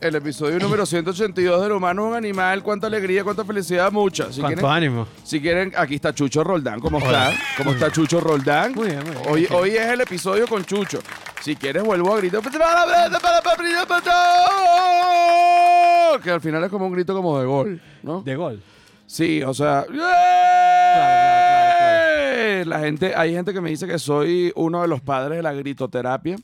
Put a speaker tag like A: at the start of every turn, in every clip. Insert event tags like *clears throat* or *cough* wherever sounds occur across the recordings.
A: el episodio número 182 del humano es un animal. Cuánta alegría, cuánta felicidad, mucha. Si
B: ¿Cuánto
A: quieren,
B: ánimo?
A: si quieren, aquí está Chucho Roldán. ¿Cómo está? ¿Cómo está Chucho Roldán?
B: Muy bien, muy bien.
A: Hoy, hoy es el episodio con Chucho. Si quieres, vuelvo a gritar. Que al final es como un grito como de gol, ¿no?
B: De gol.
A: Sí, o sea. La gente, hay gente que me dice que soy uno de los padres de la gritoterapia.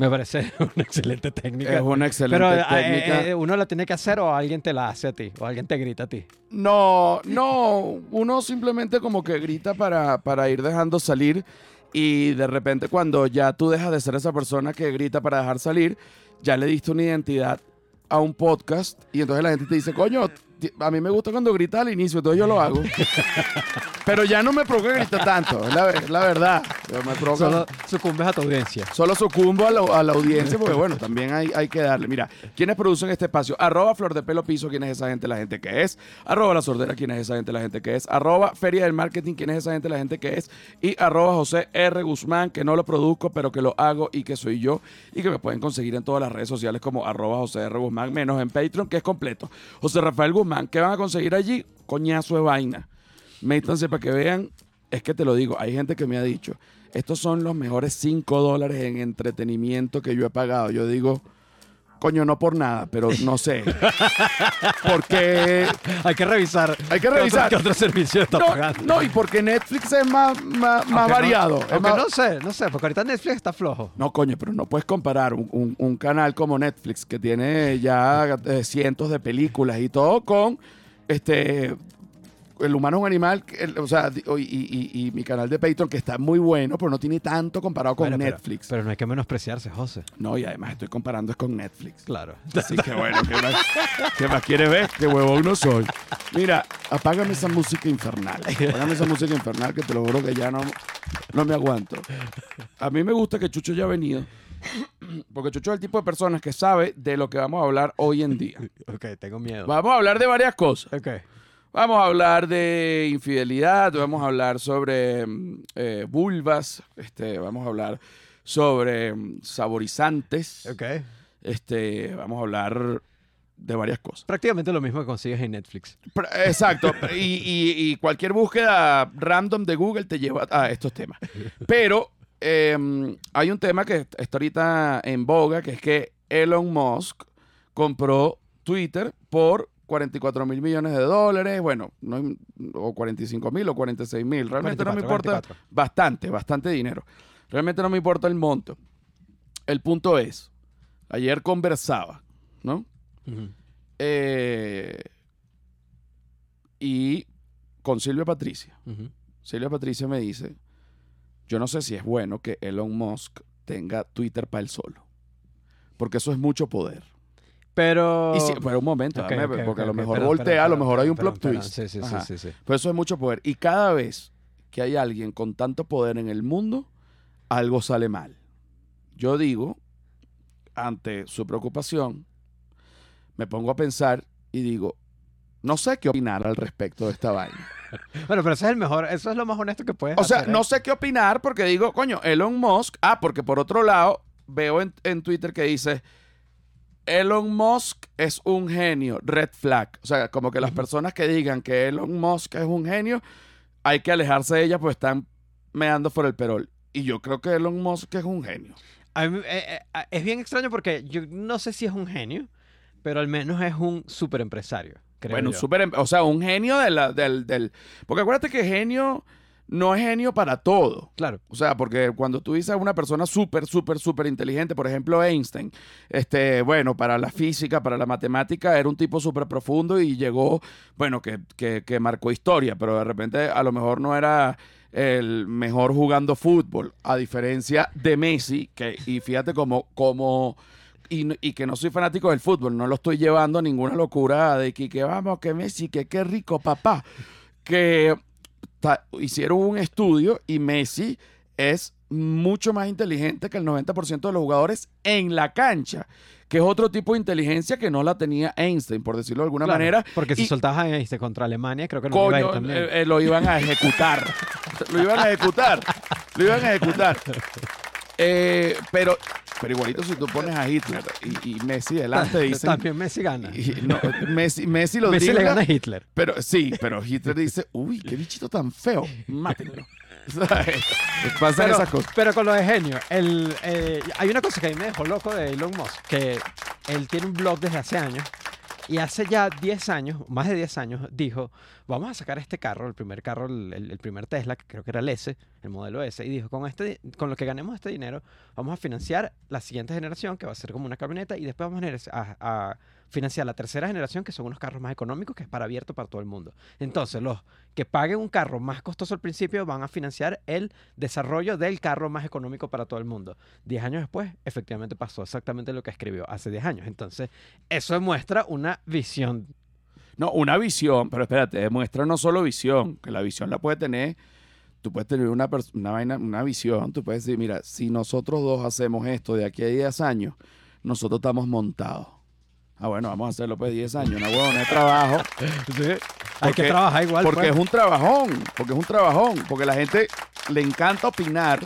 B: Me parece *laughs* una excelente técnica.
A: Es una excelente
B: Pero eh,
A: técnica.
B: eh, uno la tiene que hacer o alguien te la hace a ti, o alguien te grita a ti.
A: No, no, uno simplemente como que grita para, para ir dejando salir y de repente cuando ya tú dejas de ser esa persona que grita para dejar salir, ya le diste una identidad a un podcast y entonces la gente te dice, coño, a mí me gusta cuando grita al inicio, entonces yo lo hago. *laughs* Pero ya no me provoca gritar tanto, es la, ver- la verdad. Me provoca-
B: Solo sucumbes a tu audiencia.
A: Solo sucumbo a la, a la audiencia porque, bueno, también hay, hay que darle. Mira, ¿quiénes producen este espacio? Arroba Flor de Pelo Piso, ¿quién es esa gente? La gente que es. Arroba La Sordera, ¿quién es esa gente? La gente que es. Arroba Feria del Marketing, ¿quién es esa gente? La gente que es. Y arroba José R. Guzmán, que no lo produzco, pero que lo hago y que soy yo. Y que me pueden conseguir en todas las redes sociales como arroba José R. Guzmán, menos en Patreon, que es completo. José Rafael Guzmán, ¿qué van a conseguir allí? Coñazo de vaina. Métanse para que vean. Es que te lo digo, hay gente que me ha dicho, estos son los mejores 5 dólares en entretenimiento que yo he pagado. Yo digo, coño, no por nada, pero no sé. Porque...
B: Hay que revisar.
A: Hay que
B: qué
A: revisar.
B: otro- ¿Qué otro servicio está
A: No,
B: pagando?
A: no, y porque Netflix es más, más, más
B: Aunque no-
A: variado. es
B: aunque
A: más-
B: no sé, no sé, porque ahorita Netflix está flojo.
A: No, coño, pero no puedes comparar un, un- un canal como Netflix que tiene ya eh, cientos de películas y todo con este el humano es un animal, el- o sea, y, y- y- y mi canal de Patreon que está muy bueno, pero no tiene tanto comparado con
B: Bueno, pero-
A: Netflix.
B: Pero, no hay que menospreciarse, José.
A: no, y además estoy comparando es con Netflix.
B: Claro.
A: Así que bueno, ¿qué más, qué más quieres ver? Qué huevón no soy. Mira, apágame esa música infernal. Apágame esa música infernal que te lo juro que ya no, no me aguanto. A mí me gusta que Chucho haya venido. Porque Chucho es el tipo de personas que sabe de lo que vamos a hablar hoy en día.
B: ok, tengo miedo.
A: Vamos a hablar de varias cosas.
B: Ok.
A: Vamos a hablar de infidelidad, vamos a hablar sobre mm, eh, vulvas, este, vamos a hablar sobre mm, saborizantes,
B: Ok.
A: este, vamos a hablar de varias cosas.
B: Prácticamente lo mismo que consigues en Netflix.
A: Exacto. y, y- y cualquier búsqueda random de Google te lleva a estos temas. Pero eh, hay un tema que está ahorita en boga, que es que Elon Musk compró Twitter por 44 mil millones de dólares, bueno, no, o 45 mil o 46 mil. Realmente no me
B: 44,
A: importa.
B: 44.
A: Bastante, bastante dinero. Realmente no me importa el monto. El punto es, ayer conversaba, ¿no? Eh, y con Silvia Patricia. Silvia Patricia me dice, yo no sé si es bueno que Elon Musk tenga Twitter para él solo. Porque eso es mucho poder.
B: Pero.
A: Y si- pero un momento, déjame porque a lo mejor
B: perdón,
A: voltea,
B: perdón,
A: a lo
B: perdón,
A: mejor hay un plot twist.
B: Sí, sí, sí.
A: Pero eso es mucho poder. Y cada vez que hay alguien con tanto poder en el mundo, algo sale mal. Yo digo, ante su preocupación, me pongo a pensar y digo, no sé qué opinar al respecto de esta vaina. *laughs*
B: Bueno, pero ese es el mejor, eso es lo más honesto que puedes
A: O sea,
B: hacer, ¿eh?
A: no sé qué opinar porque digo, coño, Elon Musk. Ah, porque por otro lado, veo en, en Twitter que dice, Elon Musk es un genio, red flag. O sea, como que las personas que digan que Elon Musk es un genio, hay que alejarse de ellas pues están meando por el perol. Y yo creo que Elon Musk es un genio.
B: A mí, eh, eh, es bien extraño porque yo no sé si es un genio, pero al menos es un super empresario. Creo
A: bueno, un
B: yo.
A: super, o sea, un genio de la- del, del... Porque acuérdate que genio no es genio para todo.
B: Claro.
A: O sea, porque cuando tú dices a una persona súper, súper, súper inteligente, por ejemplo Einstein, este, bueno, para la física, para la matemática, era un tipo súper profundo y llegó, bueno, que, que, que marcó historia, pero de repente a lo mejor no era el mejor jugando fútbol, a diferencia de Messi, que, y fíjate como, como y, que no soy fanático del fútbol, no lo estoy llevando a ninguna locura de que, que vamos, que Messi, que qué rico papá, que hicieron un estudio y Messi es mucho más inteligente que el 90% de los jugadores en la cancha, que es otro tipo de inteligencia que no la tenía Einstein, por decirlo de alguna
B: Claro,
A: manera.
B: Porque si
A: y-
B: soltabas a este contra Alemania, creo que no iba a ir
A: Coño,
B: también.
A: eh, eh, lo iban a ejecutar. lo iban a ejecutar. Lo iban a ejecutar. Eh, pero Pero igualito si tú pones a Hitler y, y Messi delante, *laughs* dicen...
B: También Messi gana.
A: y- no, Messi, Messi lo
B: Messi le gana a Hitler.
A: Pero sí, pero Hitler dice, uy, qué bichito tan feo, mátenlo. *laughs* Pasan
B: Pero,
A: esas cosas.
B: pero con lo de genio, el, eh, hay una cosa que a mí me dejó loco de Elon Musk, que él tiene un blog desde hace años y hace ya 10 años, más de 10 años, dijo, vamos a sacar este carro, el primer carro, el, primer Tesla, que creo que era el S, el modelo S, y dijo, con, este, con lo que ganemos este dinero, vamos a financiar la siguiente generación, que va a ser como una camioneta, y después vamos a financiar la tercera generación, que son unos carros más económicos, que es para abierto para todo el mundo. Entonces, los que paguen un carro más costoso al principio van a financiar el desarrollo del carro más económico para todo el mundo. Diez años después, efectivamente pasó exactamente lo que escribió hace 10 años. Entonces, eso demuestra una visión.
A: No, una visión, pero espérate, demuestra no solo visión, que la visión la puede tener, tú puedes tener una, una, vaina, una visión, tú puedes decir, mira, si nosotros dos hacemos esto de aquí a 10 años, nosotros estamos montados. Ah, bueno, vamos a hacerlo pues 10 años, una huevona de trabajo, *laughs*
B: Hay que trabajar igual.
A: porque
B: pues.
A: es un trabajón, porque es un trabajón, porque la gente le encanta opinar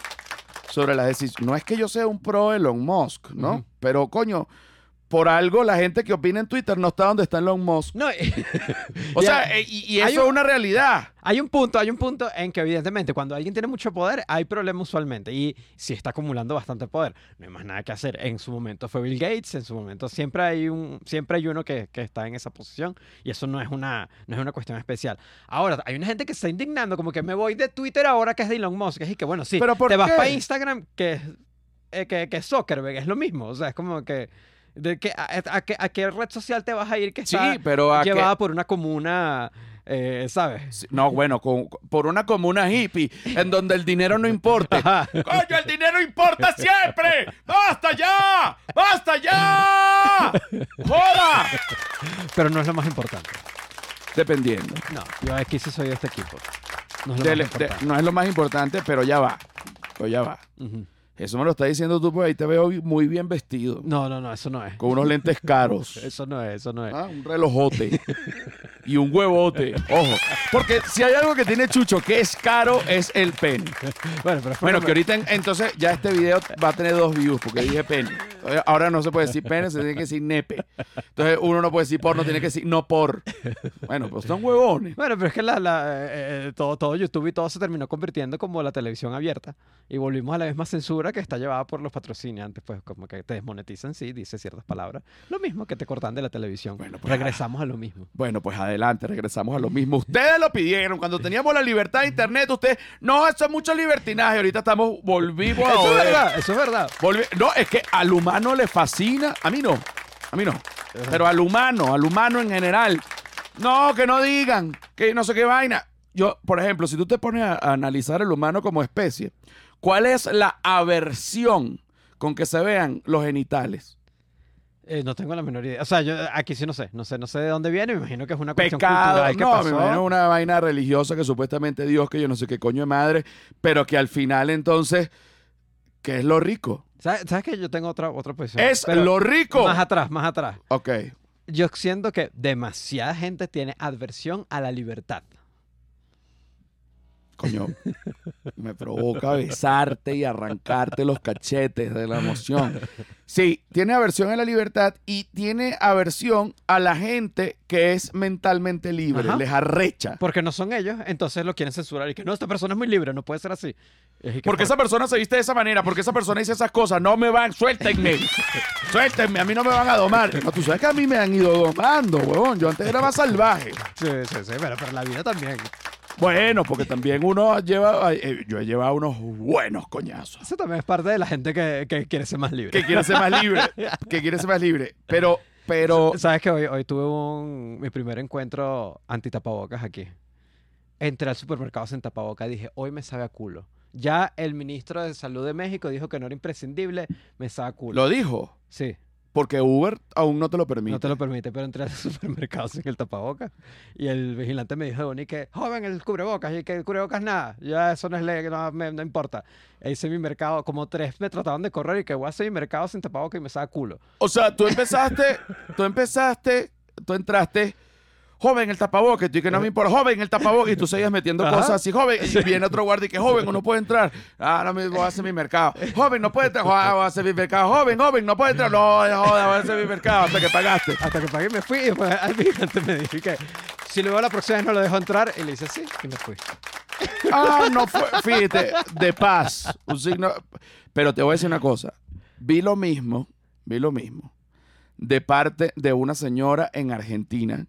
A: sobre las decisiones. No es que yo sea un pro Elon Musk, ¿no? Pero coño, por algo la gente que opina en Twitter no está donde está Elon Musk.
B: No, *laughs*
A: O sea, y, eso
B: un-
A: es una realidad.
B: Hay un punto, hay un punto en que evidentemente cuando alguien tiene mucho poder hay problemas usualmente y si está acumulando bastante poder, no hay más nada que hacer. En su momento fue Bill Gates, en su momento siempre hay un, siempre hay uno que, que está en esa posición y eso no es una, no es una cuestión especial. Ahora hay una gente que se está indignando como que me voy de Twitter ahora que es de Elon Musk, y que bueno sí,
A: ¿Pero por
B: te vas para Instagram que eh, que, que Zuckerberg, es lo mismo, o sea es como que de que a, a- a qué, a qué red social te vas a ir que
A: Sí,
B: está
A: pero a que-
B: llevada por una comuna, eh, ¿sabes?
A: No, bueno, con- por una comuna hippie en donde el dinero no importa. ¡Coño, el dinero importa siempre! ¡Basta ya! ¡Basta ya! ¡Joda!
B: Pero no es lo más importante.
A: Dependiendo.
B: No, yo aquí sí soy de este equipo. No es lo
A: Del-
B: más
A: de-
B: importante.
A: no es lo más importante, pero ya va. Pero ya va.
B: Ujú.
A: Eso me lo está diciendo tú, pues ahí te veo muy bien vestido.
B: No, no, no, eso no es.
A: Con unos lentes *laughs* caros.
B: Eso no es, eso no es.
A: Ah, un relojote. *laughs* y un huevote. Ojo. Porque si hay algo que tiene Chucho que es caro, es el pene.
B: Bueno, pero
A: Bueno, que ahorita en- entonces ya este video va a tener dos views porque dije pene. Entonces, Ahora no se puede decir pene, se tiene que decir nepe. Entonces uno no puede decir porno, tiene que decir no por. Bueno, pues son huevones.
B: Bueno, pero es que la, la, eh, eh, todo, todo YouTube y todo se terminó convirtiendo como la televisión abierta. Y volvimos a la misma censura que está llevada por los patrocinantes, pues como que te desmonetizan, sí, dice ciertas palabras. Lo mismo que te cortan de la televisión.
A: Bueno, pues,
B: Regresamos a lo mismo.
A: Bueno, pues adelante, regresamos a lo mismo. Ustedes lo pidieron. Cuando teníamos la libertad de internet, ustedes, no, eso es mucho libertinaje. Ahorita estamos, volvimos a
B: Eso es verdad, eso es verdad.
A: Volvi- no, es que al humano le fascina. A mí no. A mí no. Pero al humano, al humano en general. No, que no digan, que no sé qué vaina. Yo, por ejemplo, si tú te pones a, a analizar el humano como especie, ¿cuál es la aversión con que se vean los genitales?
B: Eh, no tengo la menor idea. O sea, yo aquí sí no sé. No sé, no sé de dónde viene. Me imagino que es una cuestión
A: Pecado.
B: cultural
A: No,
B: pasó.
A: me imagino una vaina religiosa que supuestamente Dios, que yo no sé qué coño de madre, pero que al final entonces, ¿qué es lo rico?
B: ¿Sabes, sabes que yo tengo otra, otra posición?
A: Es lo rico.
B: Más atrás, más atrás.
A: Ok.
B: Yo siento que demasiada gente tiene adversión a la libertad.
A: Coño, me provoca besarte y arrancarte los cachetes de la emoción. Sí, tiene aversión a la libertad y tiene aversión a la gente que es mentalmente libre,
B: Ajá.
A: les arrecha.
B: Porque no son ellos, entonces lo quieren censurar. Y que no, esta persona es muy libre, no puede ser así. Es que,
A: Porque esa persona se viste de esa manera, porque esa persona dice esas cosas, no me van, suéltenme, *laughs* suéltenme, a mí no me van a domar. No, tú sabes que a mí me han ido domando, huevón, yo antes era más salvaje.
B: Sí, sí, sí, pero, pero la vida también.
A: Bueno, porque también uno lleva, eh, yo he llevado unos buenos coñazos.
B: Eso también es parte de la gente que, que quiere ser más libre.
A: que quiere ser más libre, *laughs* que quiere ser más libre. Pero, pero,
B: ¿Sabes que hoy, hoy tuve un, mi primer encuentro anti-tapabocas aquí? Entré al supermercado sin tapabocas y dije, hoy me sabe a culo. Ya el ministro de Salud de México dijo que no era imprescindible, me sabe a culo.
A: lo dijo,
B: Sí,
A: porque Uber aún no te lo permite.
B: no te lo permite, pero entré al *laughs* supermercado sin el tapabocas. Y el vigilante me dijo de Bonnie que, joven, el cubrebocas, y que el cubrebocas nada, ya eso no es ley, no, me- no importa. E hice mi mercado, como tres me trataban de correr y que voy a hacer mi mercado sin tapabocas y me sabe a culo.
A: O sea, tú empezaste, tú empezaste, tú entraste, joven, el tapabocas, y que no me importa, joven, el tapabocas, y tú seguías metiendo
B: Ajá.
A: cosas así, joven, y viene otro guardia y que joven, no puede entrar, ah, no me voy a hacer mi mercado, joven, no puede entrar, "Ah, voy a hacer mi mercado, joven, joven, no puede entrar, no, joda, voy a hacer mi mercado hasta que pagaste.
B: Hasta que pagué me fui. Y después al vigilante me dijo que si luego la próxima vez no lo dejo entrar y le hice sí y me fui.
A: Ah, no fue, fíjate, de paz, un signo, pero te voy a decir una cosa, vi lo mismo, vi lo mismo, de parte de una señora en Argentina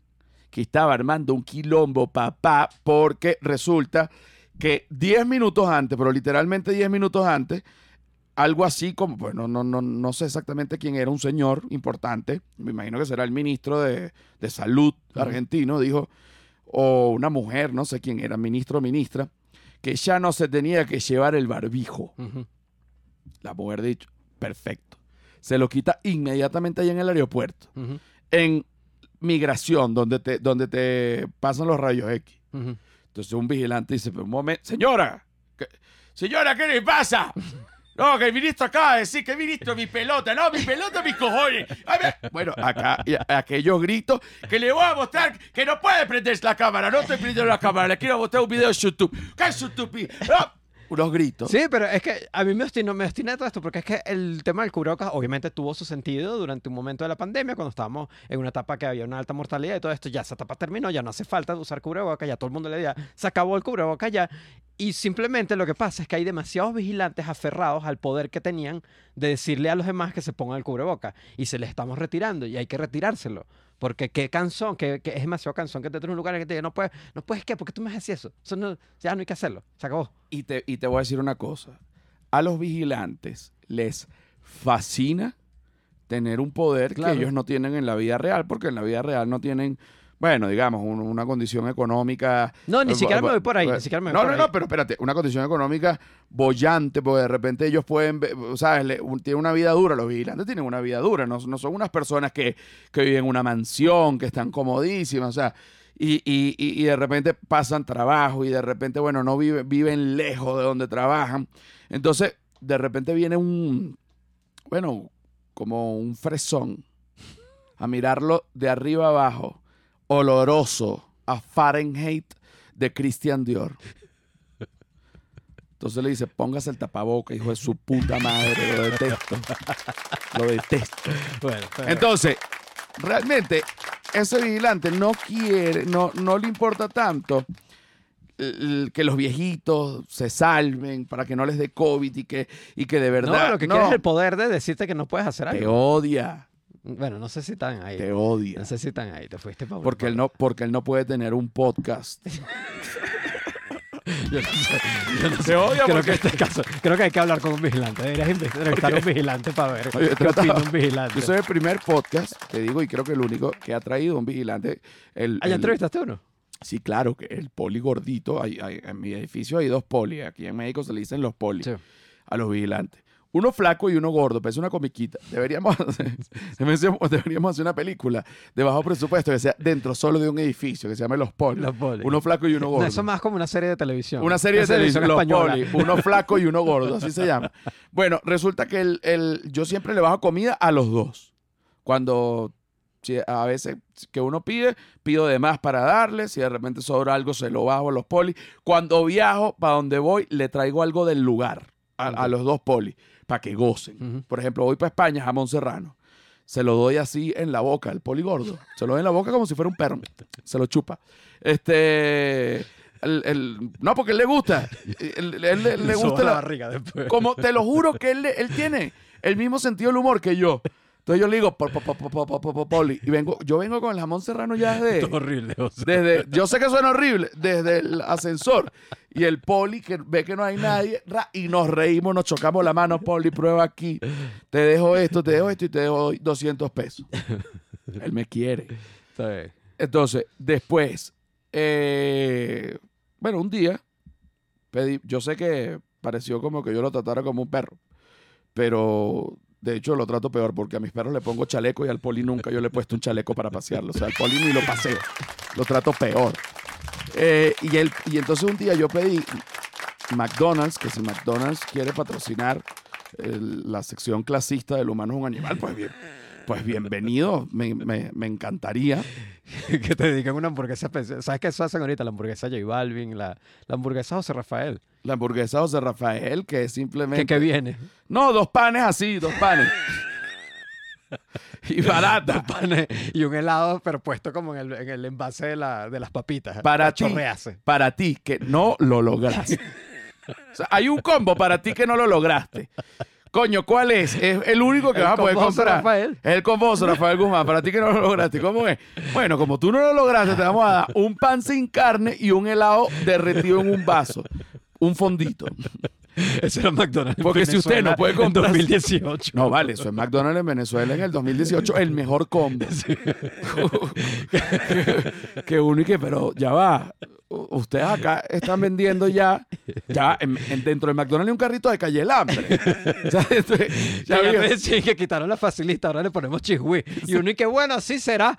A: que estaba armando un quilombo, papá, porque resulta que 10 minutos antes, pero literalmente 10 minutos antes, algo así como, bueno, no, no, no sé exactamente quién era, un señor importante, me imagino que será el ministro de, de Salud argentino, dijo, o una mujer, no sé quién era, ministro o ministra, que ya no se tenía que llevar el barbijo. La mujer dicho, perfecto. Se lo quita inmediatamente ahí en el aeropuerto. En migración, donde te, donde te pasan los rayos X. Entonces un vigilante dice, pero un momento, señora, ¿qué- señora, ¿qué le pasa? *laughs* No, que el ministro acaba de decir que el ministro mi pelota, no, mi pelota, mis cojones. Bueno, acá, y a- aquellos gritos que le voy a mostrar que no puede prenderse la cámara, no estoy prendiendo la cámara, le quiero mostrar un video de YouTube. ¿Qué es YouTube? No. Unos gritos.
B: Sí, pero es que a mí me obstinó, me obstina todo esto porque es que el tema del cubrebocas obviamente tuvo su sentido durante un momento de la pandemia cuando estábamos en una etapa que había una alta mortalidad y todo esto. Ya esa etapa terminó, ya no hace falta usar cubrebocas, ya todo el mundo le decía, se acabó el cubrebocas ya. Y simplemente lo que pasa es que hay demasiados vigilantes aferrados al poder que tenían de decirle a los demás que se pongan el cubrebocas y se les estamos retirando y hay que retirárselo. Porque qué cansón, que, que es demasiado cansón que te en un lugar en que te diga, no puedes, no puedes qué, porque tú me haces eso. Eso no, ya no hay que hacerlo, se acabó.
A: Y te, y te voy a decir una cosa. A los vigilantes les fascina tener un poder
B: Claro.
A: que ellos no tienen en la vida real, porque en la vida real no tienen, bueno, digamos, un- una condición económica.
B: No, ni
A: eh,
B: siquiera me voy por ahí, ni siquiera me voy
A: No,
B: por
A: no,
B: ahí.
A: no, pero espérate, una condición económica bollante, porque de repente ellos pueden, ver, ¿sabes? Le- un- tienen una vida dura, los vigilantes tienen una vida dura, no, no son unas personas que, que viven en una mansión, que están comodísimas, o sea, y, y- y- y de repente pasan trabajo y de repente, bueno, no viven, viven lejos de donde trabajan. Entonces, de repente viene un, bueno, como un fresón a mirarlo de arriba abajo, oloroso a Fahrenheit de Christian Dior. Entonces le dice, póngase el tapaboca, hijo de su puta madre, lo detesto. Lo detesto.
B: Bueno, pero-
A: Entonces, realmente, ese vigilante no quiere, no, no le importa tanto que los viejitos se salven para que no les dé COVID y que, y que de verdad.
B: no, lo que
A: no,
B: quiere es el poder de decirte que no puedes hacer
A: te
B: algo.
A: odia,
B: Bueno, no sé si están ahí.
A: te odia.
B: No sé si están ahí. Te fuiste para
A: Porque él, no, porque él no puede tener un podcast. *laughs*
B: Yo no sé. Yo no sé.
A: Te odia
B: Creo
A: porque-
B: que, este caso, creo que hay que hablar con un vigilante. Deberías entrevistar a un vigilante para ver
A: Oye,
B: qué
A: trata-
B: opina un vigilante.
A: Yo soy el primer podcast, te digo, y creo que el único que ha traído un vigilante. El,
B: ¿Ah, ya
A: el-
B: entrevistaste uno?
A: Sí, claro, que el poli gordito, hay, hay- en mi edificio hay dos poli, aquí en México se le dicen los poli
B: Sí.
A: a los vigilantes. Uno flaco y uno gordo, parece una comiquita. Deberíamos *laughs* hacer, deberíamos hacer una película de bajo presupuesto que sea dentro solo de un edificio, que se llame Los Poli.
B: Los Poli.
A: Uno flaco y uno
B: No,
A: gordo.
B: eso más como una serie de televisión.
A: Una serie de televisión, Los
B: española.
A: Poli, uno *laughs* flaco y uno gordo, así se llama. Bueno, resulta que el, el- yo siempre le bajo comida a los dos. Cuando a veces que uno pide, pido de más para darle. Si de repente sobra algo, se lo bajo a los polis. Cuando viajo para donde voy, le traigo algo del lugar a, a los dos polis para que gocen. Por ejemplo, voy para España, jamón serrano. Se lo doy así en la boca, el poli gordo. Se lo doy en la boca como si fuera un perro. Se lo chupa. Este. el- el- no, porque él le gusta. Él, él- él le gusta
B: la
A: la,
B: barriga después.
A: como te lo juro que él, él tiene el mismo sentido del humor que yo. Entonces yo le digo, Poli. Y vengo, yo vengo con el jamón serrano ya desde.
B: Esto es horrible, o
A: desde, Yo sé que suena horrible, desde el ascensor. Y el Poli que ve que no hay nadie, y nos reímos, nos chocamos la mano, Poli, prueba aquí. Te dejo esto, te dejo esto y te dejo 200 pesos. Él me quiere. Entonces, después, eh, bueno, un día, pedí, yo sé que pareció como que yo lo tratara como un perro, pero de hecho lo trato peor porque a mis perros le pongo chaleco y al poli nunca yo le he puesto un chaleco para pasearlo. O sea, al poli ni lo paseo, lo trato peor. Eh, y, entonces un día yo pedí McDonald's, que si McDonald's quiere patrocinar el- la sección clasista del humano es un animal, pues bien. Pues bienvenido, me, me- me encantaría. *laughs*
B: que te dedican una hamburguesa especial. ¿Sabes qué eso hacen ahorita? La hamburguesa J Balvin, la, la hamburguesa José Rafael.
A: La hamburguesa José Rafael, que es simplemente...
B: que viene.
A: No, dos panes así, dos panes. y barata.
B: Pane y un helado, pero puesto como en el, en el envase de, la, de las papitas.
A: Para ti. Para ti que no lo lograste. O sea, hay un combo para ti que no lo lograste. Coño, ¿cuál es? Es el único que
B: El
A: vas a poder comprar.
B: Rafael.
A: Es el José Rafael Guzmán. Para ti que no lo lograste. ¿Cómo es? Bueno, como tú no lo lograste, te vamos a dar un pan sin carne y un helado derretido en un vaso. Un fondito. *laughs*
B: Ese era McDonald's. en
A: Porque si usted no puede
B: en
A: comprar-
B: 2018.
A: No, vale, eso es McDonald's en Venezuela en el 2018, el mejor combo. *laughs* que uno y que, pero ya va. Ustedes acá están vendiendo ya, ya en- en- dentro del McDonald's hay un carrito de calle el hambre. O sea, esto- ya
B: Ya, te decían que quitaron la facilista, ahora le ponemos chihui. Y uno y que bueno, así será.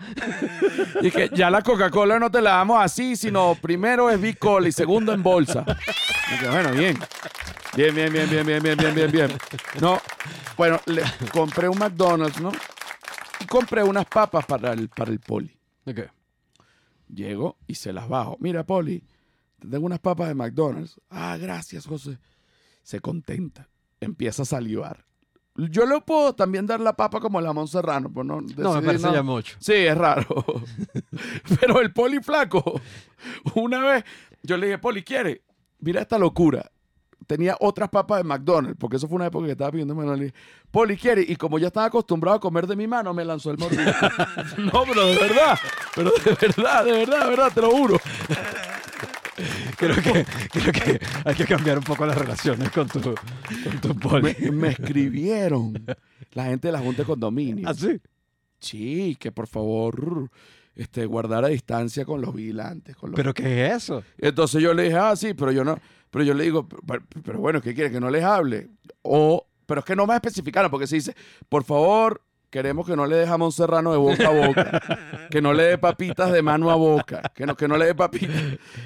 B: *laughs*
A: y que ya la Coca-Cola no te la damos así, sino primero es Big Cola y segundo en bolsa. Y que, bueno, bien. Bien, bien, bien, bien, bien, bien, bien, bien, bien. No, bueno, le *laughs* compré un McDonald's, ¿no? Y compré unas papas para el, para el poli.
B: Ok.
A: Llego y se las bajo. Mira, Poli, te tengo unas papas de McDonald's. Ah, gracias, José. Se contenta. Empieza a salivar. Yo le puedo también dar la papa como la Monserrano, pues no.
B: No, me parece
A: no.
B: ya mucho.
A: Sí, es raro. *laughs* Pero el Poli flaco, una vez, yo le dije, Poli, ¿quiere? Mira esta locura. Tenía otras papas de McDonald's, porque eso fue una época que estaba pidiendo dije, Poli, ¿quiere? Y como ya estaba acostumbrado a comer de mi mano, me lanzó el mordido. *laughs* no, pero de verdad, pero de verdad, de verdad, de verdad, te lo juro.
B: Creo que, creo que hay que cambiar un poco las relaciones con tu, con tu poli.
A: Me, me escribieron la gente de la Junta de Condominio.
B: ¿Ah, sí?
A: Sí, que por favor este, guardara distancia con los vigilantes. Con los
B: ¿Pero qué es eso?
A: Entonces yo le dije, ah, sí, pero yo no, pero yo le digo, pero, pero bueno, ¿qué quiere? Que no les hable. O, pero es que no me especificaron, porque se dice, por favor, queremos que no le dé jamón serrano de boca a boca, *laughs* que no le dé papitas de mano a boca, que no, que no le dé papitas,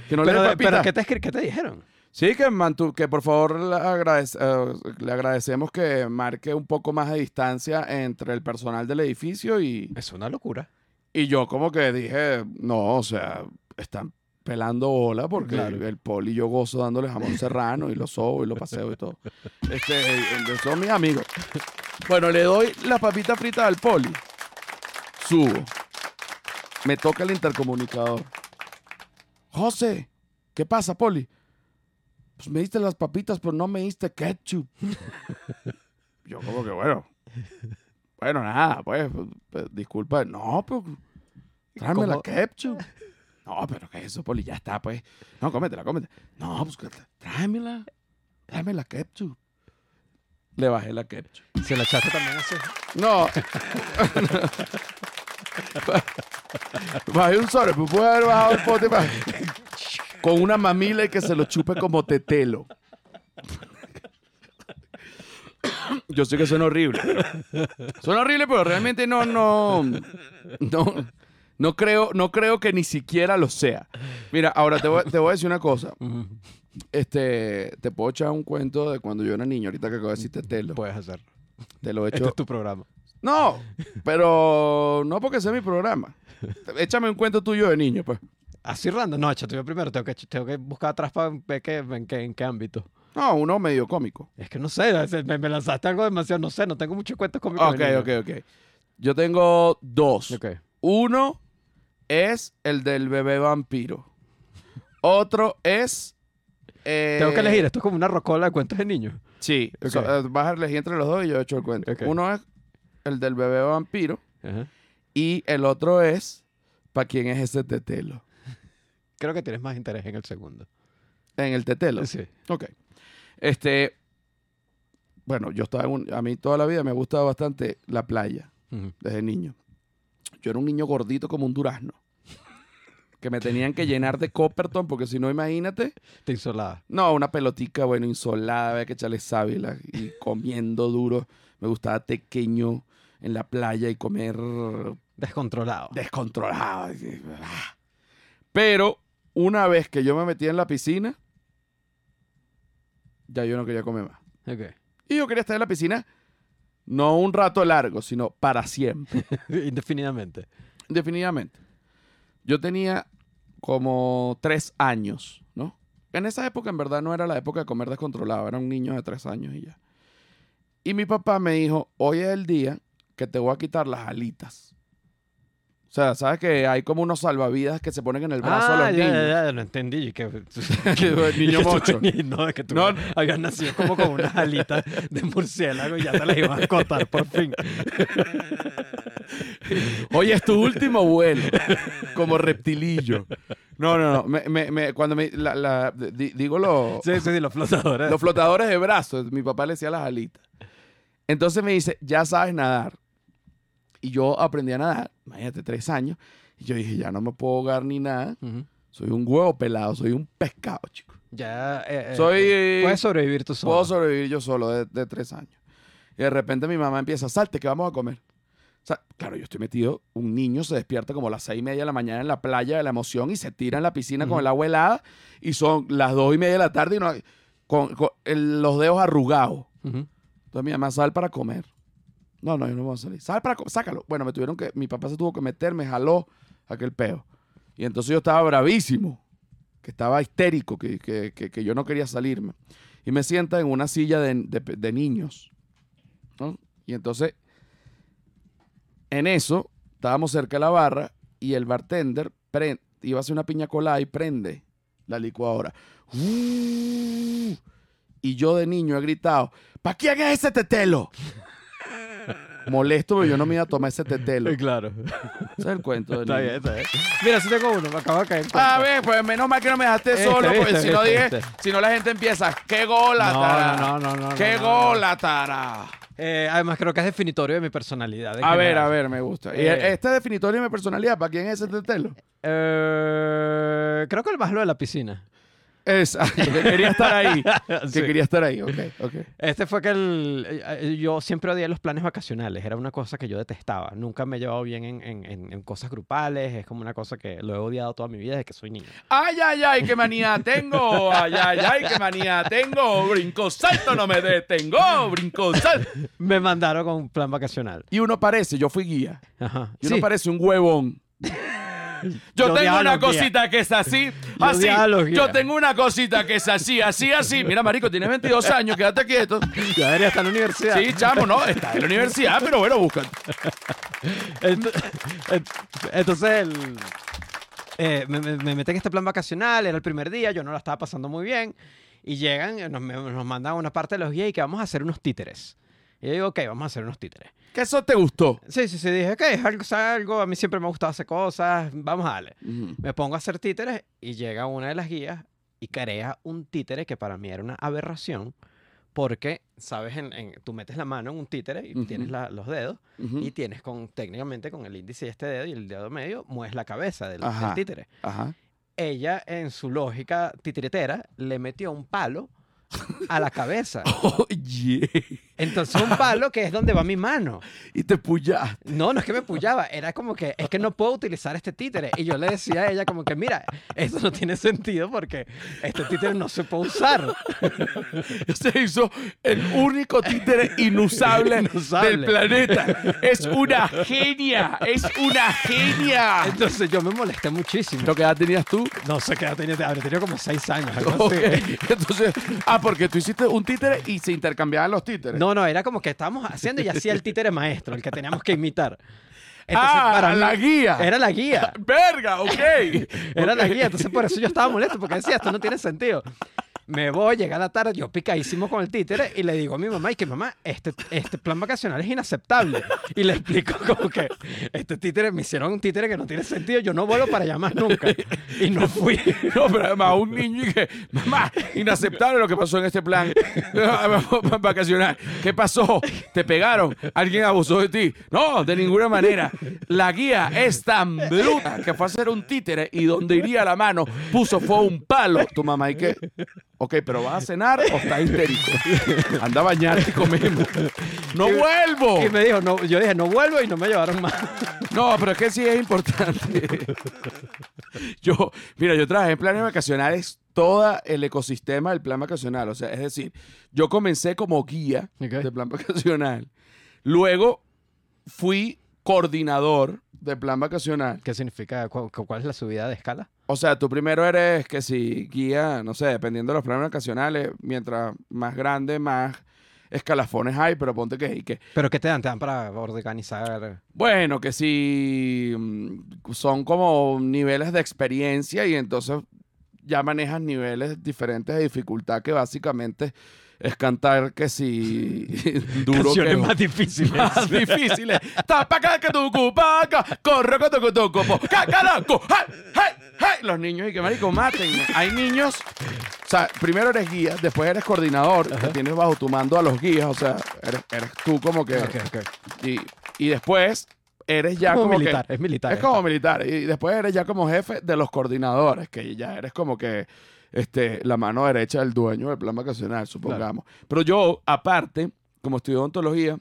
A: que no le
B: pero,
A: dé
B: pero
A: papitas.
B: ¿qué, te, ¿qué te dijeron?
A: Sí, que, mantu- que por favor le, agradec- eh, le agradecemos que marque un poco más de distancia entre el personal del edificio y,
B: Es una locura.
A: y yo como que dije, no, o sea, están pelando bola porque
B: Claro.
A: el poli yo gozo dándole jamón serrano y lo sobo y lo paseo y todo. Este, son mis amigos. Bueno, le doy la papita frita al poli. Subo. Me toca el intercomunicador. José, ¿qué pasa, poli? Pues me diste las papitas, pero no me diste ketchup. *laughs* yo como que, bueno. Bueno, nada, pues, pues, disculpa. No, pues, tráeme la ketchup. No, pero que eso, Poli, ya está, pues. No, cómetela, cómetela. No, pues, tráemela. Tráeme la ketchup. Le bajé la ketchup.
B: Se la echaste también así.
A: No. Bajé un sobre, pues pude haber bajado el pote con una mamila y que se lo chupe como tetelo. Yo sé que suena horrible. Suena horrible, pero realmente no, no, no, no creo, no creo que ni siquiera lo sea. Mira, ahora te voy, te voy a decir una cosa. Este, te puedo echar un cuento de cuando yo era niño, ahorita que acabo de decir tetelo.
B: Puedes hacerlo.
A: Te lo he
B: Este
A: hecho.
B: es tu programa.
A: No, pero no porque sea mi programa. Échame un cuento tuyo de niño, pues.
B: Así random. No, échate yo primero. Tengo que, tengo que buscar atrás para ver qué, en, qué, en qué ámbito.
A: No, uno medio cómico.
B: Es que no sé, me, me lanzaste algo demasiado, no sé, no tengo muchos cuentos cómicos.
A: Ok,
B: de niño.
A: ok, ok. Yo tengo dos.
B: Ok.
A: Uno es el del bebé vampiro. Otro es... eh,
B: Tengo que elegir, esto es como una rocola de cuentos de niños.
A: Sí, so- eh, vas a elegir entre los dos y yo he hecho el cuento. Uno es el del bebé vampiro
B: Ajá.
A: y el otro es ¿para quién es ese tetelo?
B: Creo que tienes más interés en el segundo.
A: En el tetelo.
B: Sí.
A: Ok. Este, bueno, yo estaba en un- a mí toda la vida me ha gustado bastante la playa, desde niño. Yo era un niño gordito como un durazno. Que me tenían que llenar de Copperton, porque si no, imagínate.
B: Te insolaba.
A: No, una pelotica, bueno, insolada, había que echarle sábila y comiendo duro. Me gustaba pequeño en la playa y comer
B: Descontrolado.
A: descontrolado. Pero una vez que yo me metí en la piscina, ya yo no quería comer más.
B: Ok.
A: Y yo quería estar en la piscina No un rato largo, sino para siempre. *laughs*
B: Indefinidamente.
A: Definitivamente. Yo tenía como tres años, ¿no? En esa época, en verdad, no era la época de comer descontrolado. Era un niño de tres años y ya. Y mi papá me dijo, hoy es el día que te voy a quitar las alitas. O sea, ¿sabes que hay como unos salvavidas que se ponen en el brazo a
B: ah,
A: los
B: ya,
A: niños?
B: ya, ya, lo entendí. Que, *laughs*
A: Que el niño *laughs* mocho. *laughs*
B: No, es que tú
A: No.
B: habías nacido como con unas alitas de murciélago y ya te las ibas a cortar por fin.
A: Hoy es tu último vuelo, como reptilillo. No, no, no. Me- me- me- cuando me, la- la- di- digo lo,
B: Sí, sí, sí, los flotadores.
A: los flotadores de brazos, mi papá le decía las alitas. Entonces me dice, ya sabes nadar. Y yo aprendí a nadar, imagínate, tres años. Y yo dije, ya no me puedo ahogar ni nada. Soy un huevo pelado, soy un pescado, chico.
B: Ya. eh, eh,
A: Soy, eh,
B: Puedes sobrevivir tú solo.
A: Puedo sobrevivir yo solo de, de tres años. Y de repente mi mamá empieza, salte, que vamos a comer. O sea, claro, yo estoy metido, un niño se despierta como a las seis y media de la mañana en la playa de la emoción y se tira en la piscina con el agua helada y son las dos y media de la tarde y no, con, con el- los dedos arrugados. Entonces mi mamá, sal para comer. No, no, yo no voy a salir. Sal para sácalo. Bueno, me tuvieron que, mi papá se tuvo que meter, me jaló aquel peo. Y entonces yo estaba bravísimo, que estaba histérico, que, que- que- yo no quería salirme. Y me sienta en una silla de, de- niños. ¿no? Y entonces, en eso, estábamos cerca de la barra y el bartender iba a hacer una piña colada y prende la licuadora. Y yo de niño he gritado, ¿para quién es ese tetelo? Molesto, pero yo no me iba a tomar ese tetelo. *laughs*
B: Eh,
A: Ese
B: Claro.
A: es el cuento
B: Está bien, está bien. Mira, si tengo uno, me acabo de caer.
A: A ver, pues menos mal que no me dejaste
B: Este,
A: solo, porque
B: viste,
A: si no dije,
B: viste.
A: si no la gente empieza, ¡qué gola,
B: No,
A: tara!
B: no, no, no, no,
A: ¡Qué
B: no, no.
A: gola, tara!
B: Eh, además, creo que es definitorio de mi personalidad. en
A: A ver,
B: general.
A: a ver, me gusta. Y
B: Eh.
A: este definitorio de mi personalidad, ¿para quién es ese tetelo?
B: Eh, creo que el más lo de la piscina.
A: Exacto, que quería *laughs* estar ahí.
B: Sí.
A: Que quería estar ahí, ok, ok.
B: Este fue que el, eh, eh, yo siempre odié los planes vacacionales. Era una cosa que yo detestaba. Nunca me he llevado bien en, en- en- en cosas grupales. Es como una cosa que lo he odiado toda mi vida desde que soy niño.
A: ¡Ay, ay, ay, qué manía tengo! ¡Ay, ay, ay, qué manía tengo! ¡Brinco, salto, no me detengo! ¡Brinco, salto!
B: Me mandaron con un plan vacacional.
A: Y uno parece, yo fui guía,
B: Ajá.
A: y uno
B: Sí,
A: parece un huevón. Yo,
B: Yo
A: tengo una cosita que es así, así. Yo tengo una cosita que es así, así, así. Mira, marico, tienes 22 años, quédate quieto.
B: ya debería estar en la universidad.
A: Sí, chamo, no, está en la universidad, pero bueno, busca.
B: Ent- ent- Entonces, el- eh, me, me, me metí en este plan vacacional, era el primer día, yo no la estaba pasando muy bien, y llegan, nos, me- nos mandan a una parte de los guías y que vamos a hacer unos títeres. Y yo digo, ok, vamos a hacer unos títeres.
A: Que eso te gustó.
B: Sí, sí, sí, dije, ok, es algo, es algo, a mí siempre me ha gustado hacer cosas, vamos a darle.
A: Ujú.
B: Me pongo a hacer títeres y llega una de las guías y crea un títere que para mí era una aberración, porque, ¿sabes? En, en- tú metes la mano en un títere y
A: Ujú.
B: tienes la- los dedos y tienes con técnicamente con el índice y este dedo y el dedo medio mueves la cabeza del, del
A: Ajá.
B: títere.
A: Ajá.
B: Ella en su lógica titiretera le metió un palo a la cabeza. *laughs*
A: Oye.
B: Entonces un palo que es donde va mi mano. *laughs*
A: Y te puyaste.
B: No, no es que me pullaba, era como que es que no puedo utilizar este títere. Y yo le decía a ella como que, mira, eso no tiene sentido porque este títere no se puede usar. *laughs*
A: Se hizo el único títere inusable,
B: Inusable.
A: del planeta. Es una *laughs* genia. Es una genia.
B: Entonces yo me molesté muchísimo.
A: ¿Lo que edad tenías tú?
B: No sé qué edad tenía, habría tenido como seis años. algo
A: Ok.
B: así.
A: Entonces, ah, porque tú hiciste un títere y se intercambiaban los títeres.
B: No, no, era como que estábamos haciendo y hacía el títere maestro, el que teníamos que imitar. Entonces,
A: ah,
B: para
A: la guía.
B: Era la guía. *laughs*
A: Verga, ok.
B: Era la guía. Entonces, por eso yo estaba molesto, porque decía, esto no tiene sentido. Me voy, llega la tarde, yo picadísimo con el títere y le digo a mi mamá, y que mamá, este, este plan vacacional es inaceptable. Y le explico como que este títere, me hicieron un títere que no tiene sentido, yo no vuelvo para allá más nunca. Y no fui. *laughs*
A: No, pero además un niño y que, mamá, inaceptable lo que pasó en este plan *laughs* vacacional. ¿Qué pasó? ¿Te pegaron? ¿Alguien abusó de ti? No, de ninguna manera. La guía es tan bruta que fue a hacer un títere y donde iría la mano puso fue un palo. Tu mamá, ¿y qué? Ok, pero ¿vas a cenar o estás histérico? Anda a bañarte y comemos. ¡No
B: Y-
A: vuelvo!
B: Y me dijo, no, yo dije, no vuelvo y no me llevaron más.
A: No, pero es que sí es importante. yo, mira, yo trabajé en planes vacacionales todo el ecosistema del plan vacacional. O sea, es decir, yo comencé como guía
B: Ok.
A: de plan vacacional. Luego fui coordinador de plan vacacional.
B: ¿Qué significa? ¿Cu- cu- ¿Cuál es la subida de escala?
A: O sea, tú primero eres que si guía, no sé, dependiendo de los planes vacacionales, mientras más grande, más escalafones hay, pero ponte que, y que
B: ¿Pero qué te dan? Te dan para organizar.
A: bueno, que si mm, son como niveles de experiencia y entonces ya manejas niveles diferentes de dificultad que básicamente es cantar que si *laughs* duro
B: Canciones
A: que
B: más difíciles.
A: más difíciles. Tapaca que tu corre que tu tu cupo, cacaraco. Los niños y que marico maten. Hay niños, o sea, primero eres guía, después eres coordinador, que tienes bajo tu mando a los guías, o sea, eres, eres tú como que y, y después eres ya
B: como
A: como,
B: militar,
A: que
B: es militar.
A: es como militar y después eres ya como jefe de los coordinadores, que ya eres como que este, la mano derecha del dueño del plan vacacional, supongamos. Pero yo, aparte, como estudié odontología,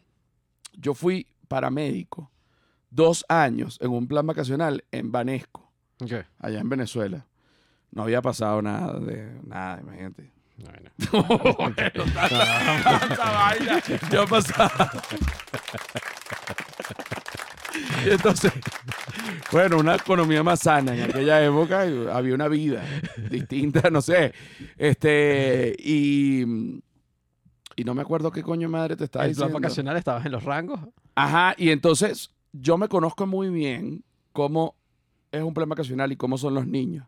A: yo fui paramédico dos años en un plan vacacional en Banesco,
B: Ok.
A: allá en Venezuela. No había pasado nada de nada, imagínate. *laughs*
B: Bueno.
A: Tanta *laughs* vaina. Ya pasaba. *laughs* Y entonces, bueno, una economía más sana en aquella época, y había una vida distinta, no sé. Este, y, y no me acuerdo qué coño madre te estaba
B: El plan
A: diciendo.
B: vacacional estabas en los rangos.
A: Ajá, y entonces yo me conozco muy bien cómo es un plan vacacional y cómo son los niños.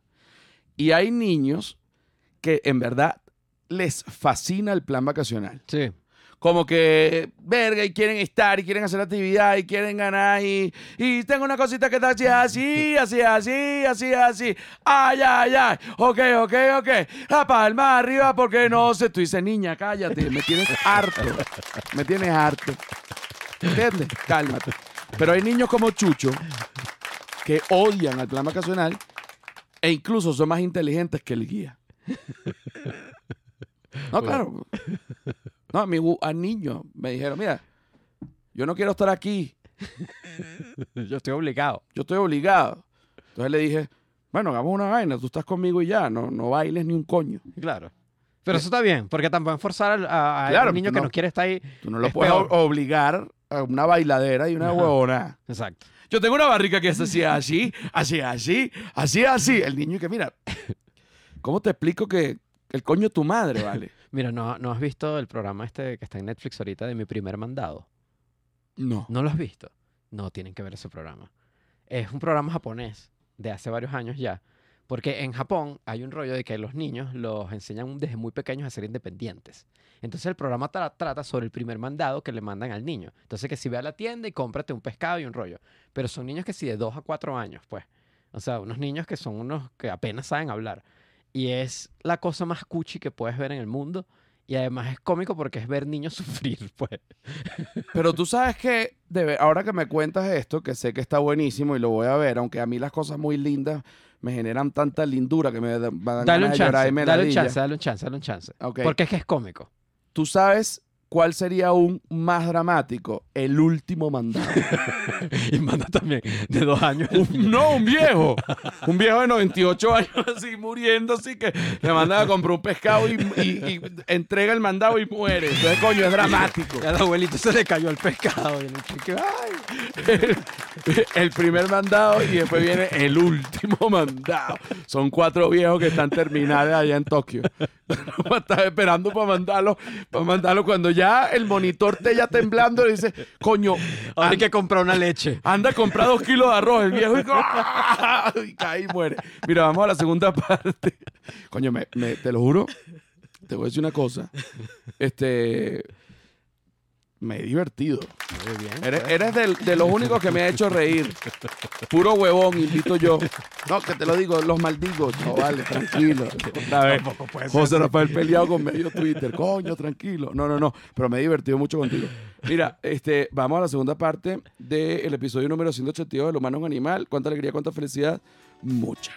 A: Y hay niños que en verdad les fascina el plan vacacional.
B: Sí.
A: Como que, verga, y quieren estar, y quieren hacer actividad, y quieren ganar, y, y tengo una cosita que está así, así, así, así, así, así. Ay, ay, ay. Ok, ok, ok. La palma arriba porque no sé. Tú dices, niña, cállate. Me tienes harto. Me tienes harto. ¿Entiendes? Cálmate. Pero hay niños como Chucho que odian al plan vacacional e incluso son más inteligentes que el guía. No, claro. No, a mi a niños me dijeron, mira, yo no quiero estar aquí, *laughs*
B: Yo estoy obligado.
A: yo estoy obligado. Entonces le dije, bueno, hagamos una vaina, tú estás conmigo y ya, no, no bailes ni un coño.
B: Claro. Pero eso está bien, porque tampoco forzar al- a, a
A: Claro,
B: un niño que
A: no-
B: no quiere estar ahí.
A: Tú no lo
B: Es
A: puedes
B: peor.
A: obligar a una bailadera y una
B: Ajá.
A: huevona.
B: Exacto.
A: Yo tengo una barriga que es así, así, así, así, así, así. El niño que, mira, ¿cómo te explico que el coño es tu madre, vale?
B: Mira, ¿no, ¿no has visto el programa este que está en Netflix ahorita de Mi Primer Mandado?
A: No.
B: ¿No lo has visto? No, tienen que ver ese programa. Es un programa japonés de hace varios años ya. Porque en Japón hay un rollo de que los niños los enseñan desde muy pequeños a ser independientes. Entonces el programa tra- trata sobre el primer mandado que le mandan al niño. Entonces que si ve a la tienda y cómprate un pescado y un rollo. Pero son niños que sí de 2 a 4 años, pues. O sea, unos niños que son unos que apenas saben hablar. Y es la cosa más cuchi que puedes ver en el mundo. Y además es cómico porque es ver niños *laughs* sufrir, pues.
A: Pero tú sabes que, de ver- ahora que me cuentas esto, que sé que está buenísimo y lo voy a ver, aunque a mí las cosas muy lindas me generan tanta lindura que me da- van a
B: Dale un
A: ganas de llorar
B: chance,
A: y me
B: dale un chance, dale un chance, dale un chance.
A: Ok.
B: Porque es que es cómico.
A: ¿Tú sabes cuál sería un más dramático? El último mandado. *laughs*
B: y manda también de dos años.
A: Un- no, un viejo. Un viejo de 98 años así muriendo, así que le mandan a comprar un pescado y, y- y entrega el mandado y muere. Entonces, coño, es dramático.
B: Y al abuelito se le cayó el pescado. Y el chico, ¡ay!
A: el primer mandado y después viene el último mandado. Son cuatro viejos que están terminales allá en Tokio. *laughs* Estás esperando para mandarlo, para mandarlo cuando ya el monitor te ya temblando y dice, coño,
B: Ahora hay que comprar una leche.
A: anda a comprar dos kilos de arroz. El viejo y, *laughs* y cae y muere. Mira, vamos a la segunda parte. Coño, me, me- te lo juro, te voy a decir una cosa. Este, me he divertido.
B: Muy bien.
A: Eres, eres del- de los únicos que me ha hecho reír. Puro huevón, invito yo. No, que te lo digo, los maldigo. No, vale, tranquilo. José. Rafael peleado con medio Twitter. Coño, tranquilo. No, no, no. Pero me he divertido mucho contigo. Mira, este, vamos a la segunda parte del episodio número 182 del humano es un animal. Cuánta alegría, cuánta felicidad. Mucha.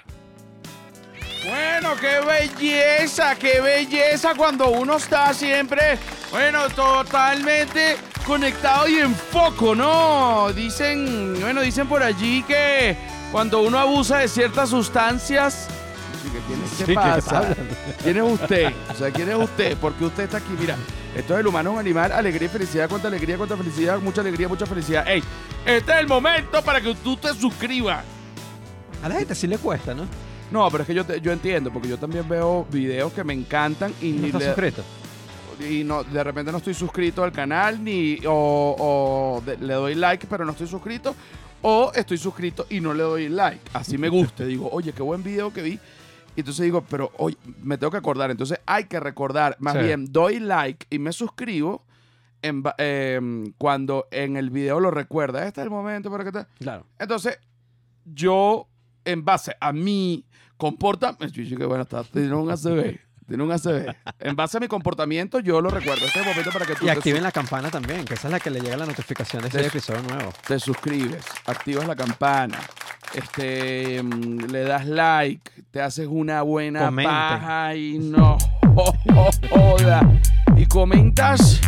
A: Bueno, qué belleza, qué belleza cuando uno está siempre, bueno, totalmente conectado y en foco, ¿no? Dicen, bueno, dicen por allí que cuando uno abusa de ciertas sustancias, ¿qué, qué
B: Sí, ¿qué
A: pasa? ¿Quién es usted? O sea, ¿quién es usted? Porque usted está aquí, mira. Esto es el humano un animal, alegría y felicidad, cuánta alegría, cuánta felicidad, mucha alegría, mucha felicidad. ¡Ey! Este es el momento para que tú te suscribas.
B: A la gente sí le cuesta, ¿no?
A: No, pero es que yo, te- yo entiendo, porque yo también veo videos que me encantan y,
B: ¿No
A: ni
B: estás
A: le-
B: suscrito?
A: y no, de repente no estoy suscrito al canal, ni o, o de- le doy like, pero no estoy suscrito, o estoy suscrito y no le doy like. Así me guste. *laughs* digo, oye, qué buen video que vi. Y entonces digo, pero oye, me tengo que acordar. Entonces hay que recordar, más
B: Sí.
A: bien, doy like y me suscribo en ba- em, cuando en el video lo recuerda. Este es el momento para que te...
B: Claro.
A: Entonces, yo, en base a mi comportamiento, que bueno, está, tiene un ACB, tiene un ACB. En base a mi comportamiento, yo lo recuerdo. Este es el momento para que tú
B: Y activen la campana también, que esa es la que le llega la notificación de ese
A: Des-
B: episodio nuevo.
A: te suscribes, activas la campana, este, mm, le das like, te haces una buena
B: Comenten.
A: paja y no *laughs* joda. Y comentas,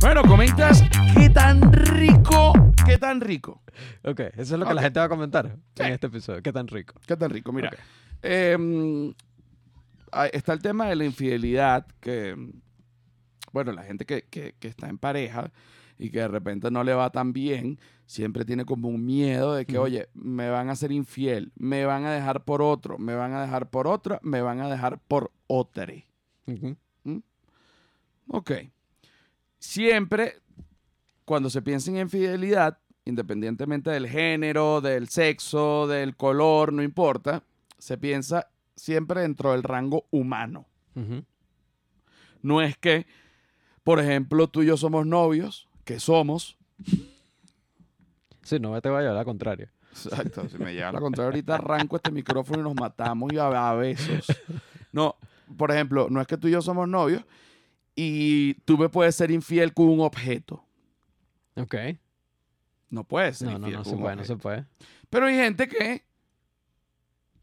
A: bueno, comentas qué tan rico, qué tan rico.
B: Ok, eso es lo que la gente va a comentar
A: Sí.
B: en este episodio. Qué tan rico.
A: ¿Qué tan rico? Mira,
B: Ok.
A: em, está el tema de la infidelidad, que, bueno, la gente que, que- que está en pareja y que de repente no le va tan bien, siempre tiene como un miedo de que, oye, me van a ser infiel, me van a dejar por otro, me van a dejar por otra, me van a dejar por otra.
B: Ujú.
A: Ok. Siempre, cuando se piensa en infidelidad, independientemente del género, del sexo, del color, no importa, se piensa siempre dentro del rango humano. No es que, por ejemplo, tú y yo somos novios, que somos.
B: Sí, no te voy a llevar la contraria.
A: Exacto, si me llega la contraria, *laughs* ahorita arranco este micrófono y nos matamos y a, a besos. No, por ejemplo, no es que tú y yo somos novios y tú me puedes ser infiel con un objeto.
B: Ok.
A: No puedes ser
B: No, no,
A: infiel
B: no
A: con
B: se
A: un
B: puede, no se puede.
A: Pero hay gente que,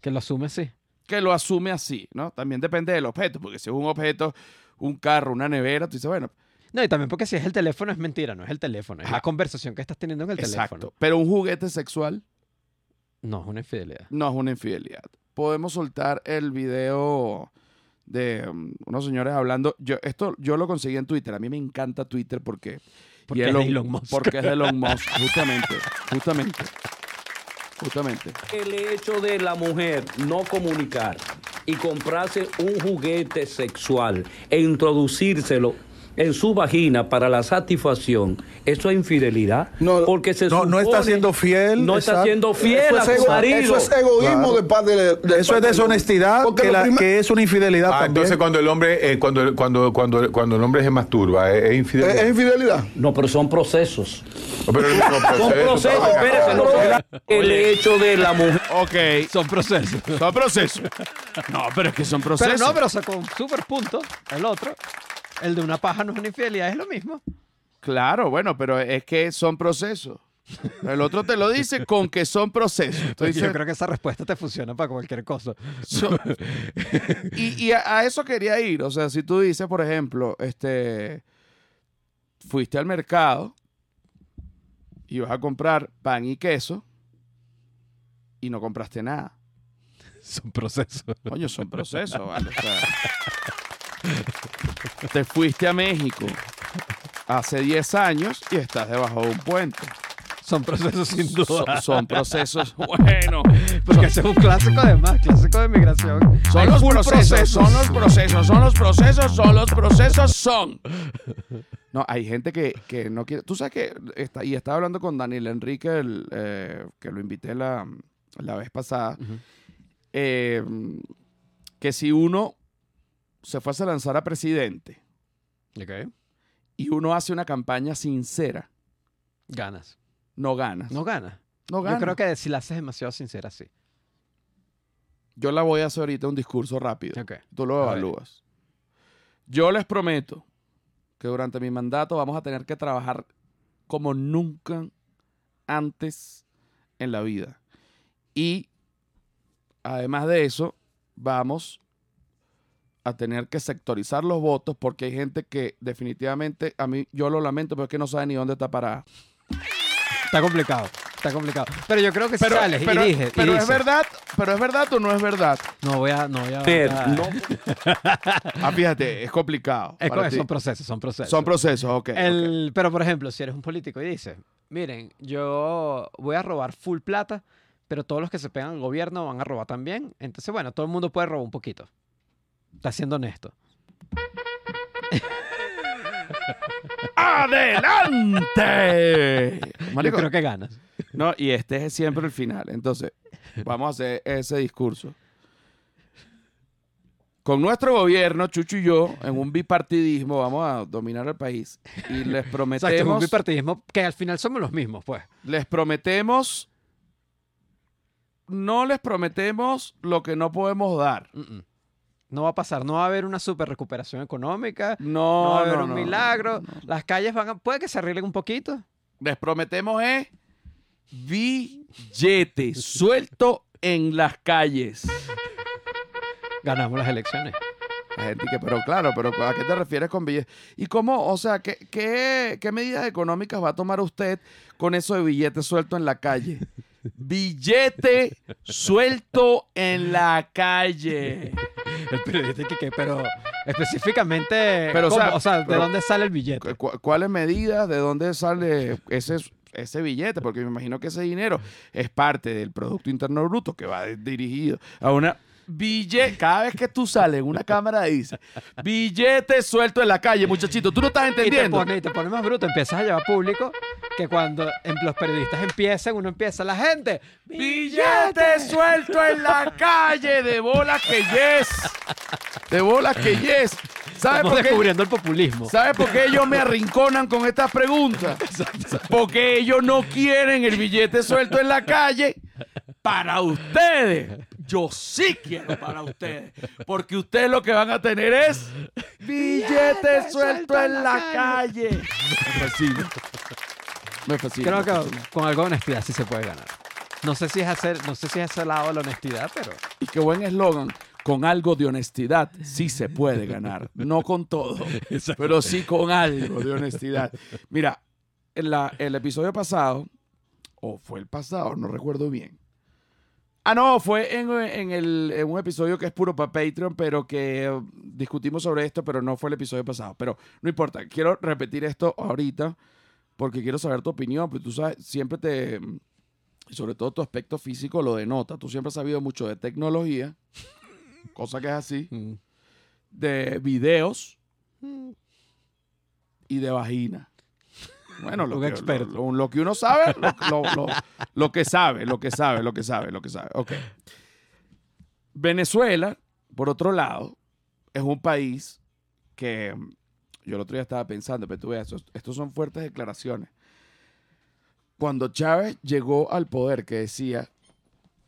B: Que lo asume sí.
A: que lo asume así, ¿no? También depende del objeto, porque si es un objeto, un carro, una nevera, tú dices, bueno,
B: No, y también porque si es el teléfono es mentira, no es el teléfono, es la conversación que estás teniendo en el
A: exacto.
B: teléfono.
A: Pero un juguete sexual
B: No, es una infidelidad.
A: no es una infidelidad. Podemos soltar el video de um, unos señores hablando. Yo, esto yo lo conseguí en Twitter. A mí me encanta Twitter porque.
B: Porque
A: y
B: es de Elon Musk.
A: Porque es de Elon Musk, justamente. Justamente. Justamente.
C: El hecho de la mujer no comunicar y comprarse un juguete sexual e introducírselo en su vagina para la satisfacción, eso es infidelidad.
D: No,
C: porque se
E: no, no está siendo fiel,
C: No está siendo fiel
D: Eso
C: a
D: es,
C: su marido.
D: eso es egoísmo
E: Claro.
D: de parte de, de
E: Eso es deshonestidad, que,
D: lo
E: la-
D: primer-
E: que es una infidelidad
F: Ah,
E: también.
F: entonces cuando el hombre, eh, cuando, cuando, cuando, cuando el hombre se masturba, ¿es, es
D: ¿Es,
F: infidelidad?
D: es infidelidad.
C: No, pero son procesos.
F: Pero el mismo
C: Son
F: proceso,
C: procesos, espérese, no son- El hecho de la mujer.
A: Ok.
B: Son procesos.
A: Son procesos. No, pero es que son procesos.
B: Pero no, pero sacó un super punto. El otro, el de una paja no es una infidelidad, es lo mismo.
A: Claro, bueno, pero es que son procesos. El otro te lo dice con que son procesos. Tú
B: Porque
A: dices,
B: yo creo que esa respuesta te funciona para cualquier cosa.
A: So- y y a, a eso quería ir. O sea, si tú dices, por ejemplo, este, fuiste al mercado y vas a comprar pan y queso y no compraste nada.
B: Son procesos.
A: Coño, son procesos, ¿vale? O sea, *laughs* te fuiste a México hace 10 años y estás debajo de un puente.
B: Son procesos sin duda.
A: son procesos, *laughs* bueno,
B: Porque es un clásico además, clásico de migración.
A: Son
B: Hay
A: los procesos, son los procesos, son los procesos, son los procesos, son. No, hay gente que, que no quiere. Tú sabes que. Está, y estaba hablando con Daniel Enrique, el, eh, que lo invité la, la vez pasada. Eh, que si uno se fuese a lanzar a presidente
B: Ok.
A: y uno hace una campaña sincera,
B: Ganas.
A: no ganas.
B: No ganas.
A: no
B: Yo
A: ganas.
B: creo que si la haces demasiado sincera, sí.
A: Yo la voy a hacer ahorita un discurso rápido.
B: Ok.
A: Tú lo evalúas. Yo les prometo que durante mi mandato vamos a tener que trabajar como nunca antes en la vida. Y además de eso, vamos a tener que sectorizar los votos porque hay gente que definitivamente, a mí yo lo lamento, pero es que no sabe ni dónde está parada.
B: Está complicado. Está complicado. Pero yo creo que si
A: Pero,
B: sales
A: pero-
B: y dices, y
A: pero es verdad, pero es verdad o no es verdad.
B: no voy a, no voy a. A-
C: no *laughs*
A: Ah, fíjate, es complicado.
B: Es
A: para
B: co-
A: ti.
B: son procesos, son procesos.
A: Son procesos, ok. ok.
B: El, Pero, por ejemplo, si eres un político y dices, miren, yo voy a robar full plata, pero todos los que se pegan al gobierno van a robar también. Entonces, bueno, todo el mundo puede robar un poquito. Está siendo honesto. *laughs*
A: ¡Adelante!
B: Yo
A: Marico,
B: creo que ganas.
A: No, y este es siempre el final. Entonces, vamos a hacer ese discurso. Con nuestro gobierno, Chucho y yo, en un bipartidismo, vamos a dominar el país. Y les *laughs*
B: Exacto, es un
A: prometemos,
B: bipartidismo que al final somos los mismos, pues.
A: les prometemos, no les prometemos lo que no podemos dar.
B: Mm, mm. No va a pasar, no va a haber una super recuperación económica, no,
A: No,
B: va a haber
A: no,
B: un
A: no,
B: milagro, las calles van a, puede que se arreglen un poquito.
A: Les prometemos es billete suelto en las calles.
B: Ganamos las elecciones.
A: La gente que, pero claro, pero ¿a qué te refieres con billetes? ¿Y cómo, o sea, qué, qué, qué medidas económicas va a tomar usted con eso de *laughs* billete suelto en la calle? Billete suelto en la calle.
B: El periodista que, que- pero específicamente,
A: Pero, o
B: ¿cómo?
A: sea,
B: ¿de
A: pero-
B: dónde sale el billete?
A: ¿Cu- ¿Cuáles medidas? ¿De dónde sale ese, ese billete? Porque me imagino que ese dinero es parte del Producto Interno Bruto que va dirigido a una billete. Cada vez que tú sales en una cámara dice billete suelto en la calle, muchachito. Tú no estás
B: Y te
A: entendiendo.
B: pone, y te pone más bruto, empiezas a llevar público que cuando los periodistas empiezan, uno empieza, la gente,
A: Billete suelto en la calle de bolas que yes. De bolas que yes. ¿Sabes
B: Estamos
A: por qué?
B: descubriendo el populismo.
A: ¿Sabes por qué ellos me arrinconan con estas preguntas? Porque ellos no quieren el billete suelto en la calle para ustedes. Yo sí quiero para ustedes. Porque ustedes lo que van a tener es billete suelto en la calle. Me fascina. Me fascina.
B: Creo que con algo de honestidad sí se puede ganar. No sé si es hacer, no sé si es ese lado de la honestidad, pero
A: Y qué buen eslogan. Con algo de honestidad sí se puede ganar. No con todo, pero sí con algo de honestidad. Mira, en la- el episodio pasado, o fue el pasado, no recuerdo bien. Ah, no, fue en, en el, en un episodio que es puro para Patreon, pero que eh, discutimos sobre esto, pero no fue el episodio pasado. Pero no importa, quiero repetir esto ahorita porque quiero saber tu opinión, porque tú sabes, siempre te, y sobre todo tu aspecto físico lo denota. Tú siempre has sabido mucho de tecnología, cosa que es así,
B: mm,
A: de videos y de vagina. Bueno, lo,
B: Un
A: que,
B: experto.
A: Lo, lo que uno sabe, lo, lo- lo- lo que sabe, lo que sabe, lo que sabe, lo que sabe. Ok. Venezuela, por otro lado, es un país que mm, yo el otro día estaba pensando, pero tú veas, estos, estos son fuertes declaraciones. Cuando Chávez llegó al poder, que decía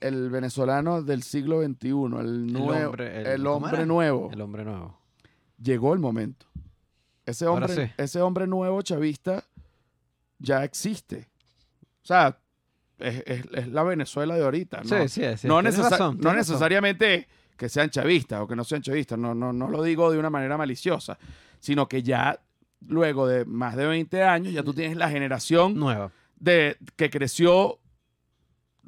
A: el venezolano del siglo XXI, el, nuevo,
B: hombre- el-
A: el
B: ¿cómo
A: hombre nuevo,
B: el hombre nuevo.
A: llegó el momento. Ese hombre,
B: sí.
A: ese hombre nuevo chavista ya existe. O sea, es, es- es la Venezuela de ahorita. ¿no?
B: Sí, sí, sí.
A: no, necesa-
B: razón,
A: no
B: razón.
A: necesariamente que sean chavistas o que no sean chavistas, no, no, no lo digo de una manera maliciosa, sino que ya luego de más de 20 años ya tú tienes la generación
B: Nueva.
A: de que creció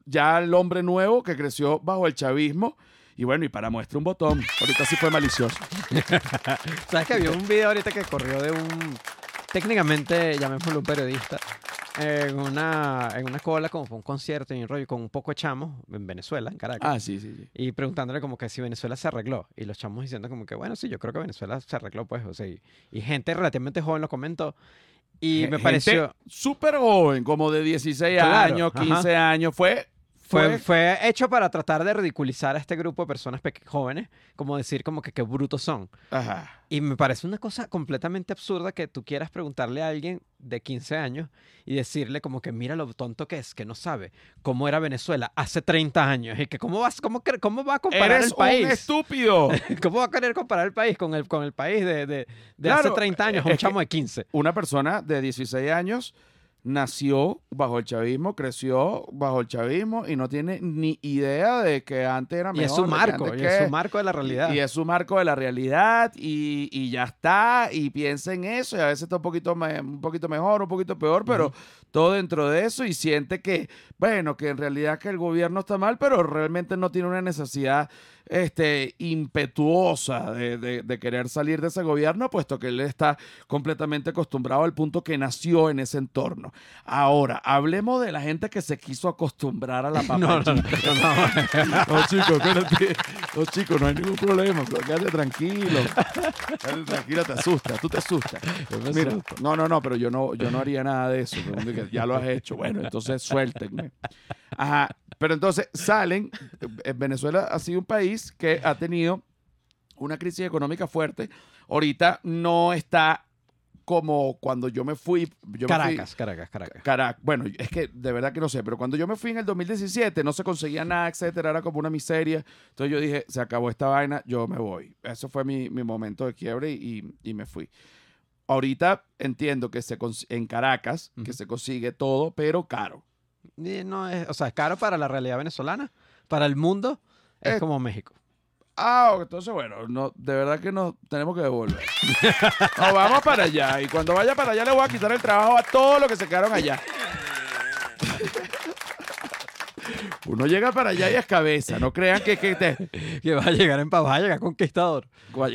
A: ya el hombre nuevo que creció bajo el chavismo y bueno, y para muestra un botón, ahorita sí fue malicioso. *laughs*
B: ¿Sabes que había un video ahorita que corrió de un, técnicamente, llamémoslo un periodista, en una, en una cola como para un concierto y un rollo con un poco de chamos en Venezuela, en Caracas.
A: Ah, sí, sí, sí.
B: Y preguntándole como que si Venezuela se arregló. Y los chamos diciendo como que, bueno, sí, yo creo que Venezuela se arregló, pues. O sea, y, y gente relativamente joven lo comentó. Y me
A: Gente
B: pareció...
A: súper joven, como de 16
B: Claro,
A: años,
B: ajá.
A: 15 años. Fue,
B: Fue,
A: fue,
B: hecho para tratar de ridiculizar a este grupo de personas jóvenes, como decir como que qué brutos son.
A: Ajá.
B: Y me parece una cosa completamente absurda que tú quieras preguntarle a alguien de 15 años y decirle como que mira lo tonto que es, que no sabe cómo era Venezuela hace 30 años y que cómo, vas, cómo, cómo va a comparar
A: Eres
B: el país.
A: un estúpido. *laughs*
B: ¿Cómo va a querer comparar el país con el, con el país de, de, de
A: Claro,
B: hace 30 años, un
A: es que-
B: chamo de 15?
A: Una persona de 16 años nació bajo el chavismo, creció bajo el chavismo y no tiene ni idea de que antes era
B: Y
A: mejor.
B: es su marco, y es su marco de la realidad.
A: Y es su marco de la realidad y, y ya está, y piensa en eso, y a veces está un poquito, me- un poquito mejor, un poquito peor, pero todo dentro de eso y siente que, bueno, que en realidad que el gobierno está mal, pero realmente no tiene una necesidad este, impetuosa de, de- de querer salir de ese gobierno, puesto que él está completamente acostumbrado al punto que nació en ese entorno. Ahora, hablemos de la gente que se quiso acostumbrar a la *laughs*
B: No, no, no,
A: papachita.
B: no,
A: No, chicos, espérate. No, chicos, no hay ningún problema. Quédate tranquilo. Quédate tranquilo, te asusta, tú te asustas. Mira, no, no, no, pero yo no, yo no haría nada de eso. Ya lo has hecho. Bueno, entonces suéltenme. Ajá. Pero entonces salen. eh, Venezuela ha sido un país que ha tenido una crisis económica fuerte. Ahorita no está como cuando yo me fui. Yo me fui-
B: Caracas, Caracas, Caracas.
A: Carac, bueno, es que de verdad que no sé, pero cuando yo me fui en el 2017 no se conseguía nada, etcétera, era como una miseria. Entonces yo dije, se acabó esta vaina, yo me voy. Eso fue mi, mi momento de quiebre y, y me fui. Ahorita entiendo que se en Caracas, que se consigue todo, pero caro.
B: Y no es, o sea, es caro para la realidad venezolana, para el mundo, es
A: Eh,
B: como México.
A: Ah, entonces bueno, no, de verdad que nos tenemos que devolver. *laughs* Nos vamos para allá y cuando vaya para allá le voy a quitar el trabajo a todos los que se quedaron allá. Uno llega para allá y es cabeza, no crean que, que te...
B: Que va a llegar en paz, va a llegar conquistador.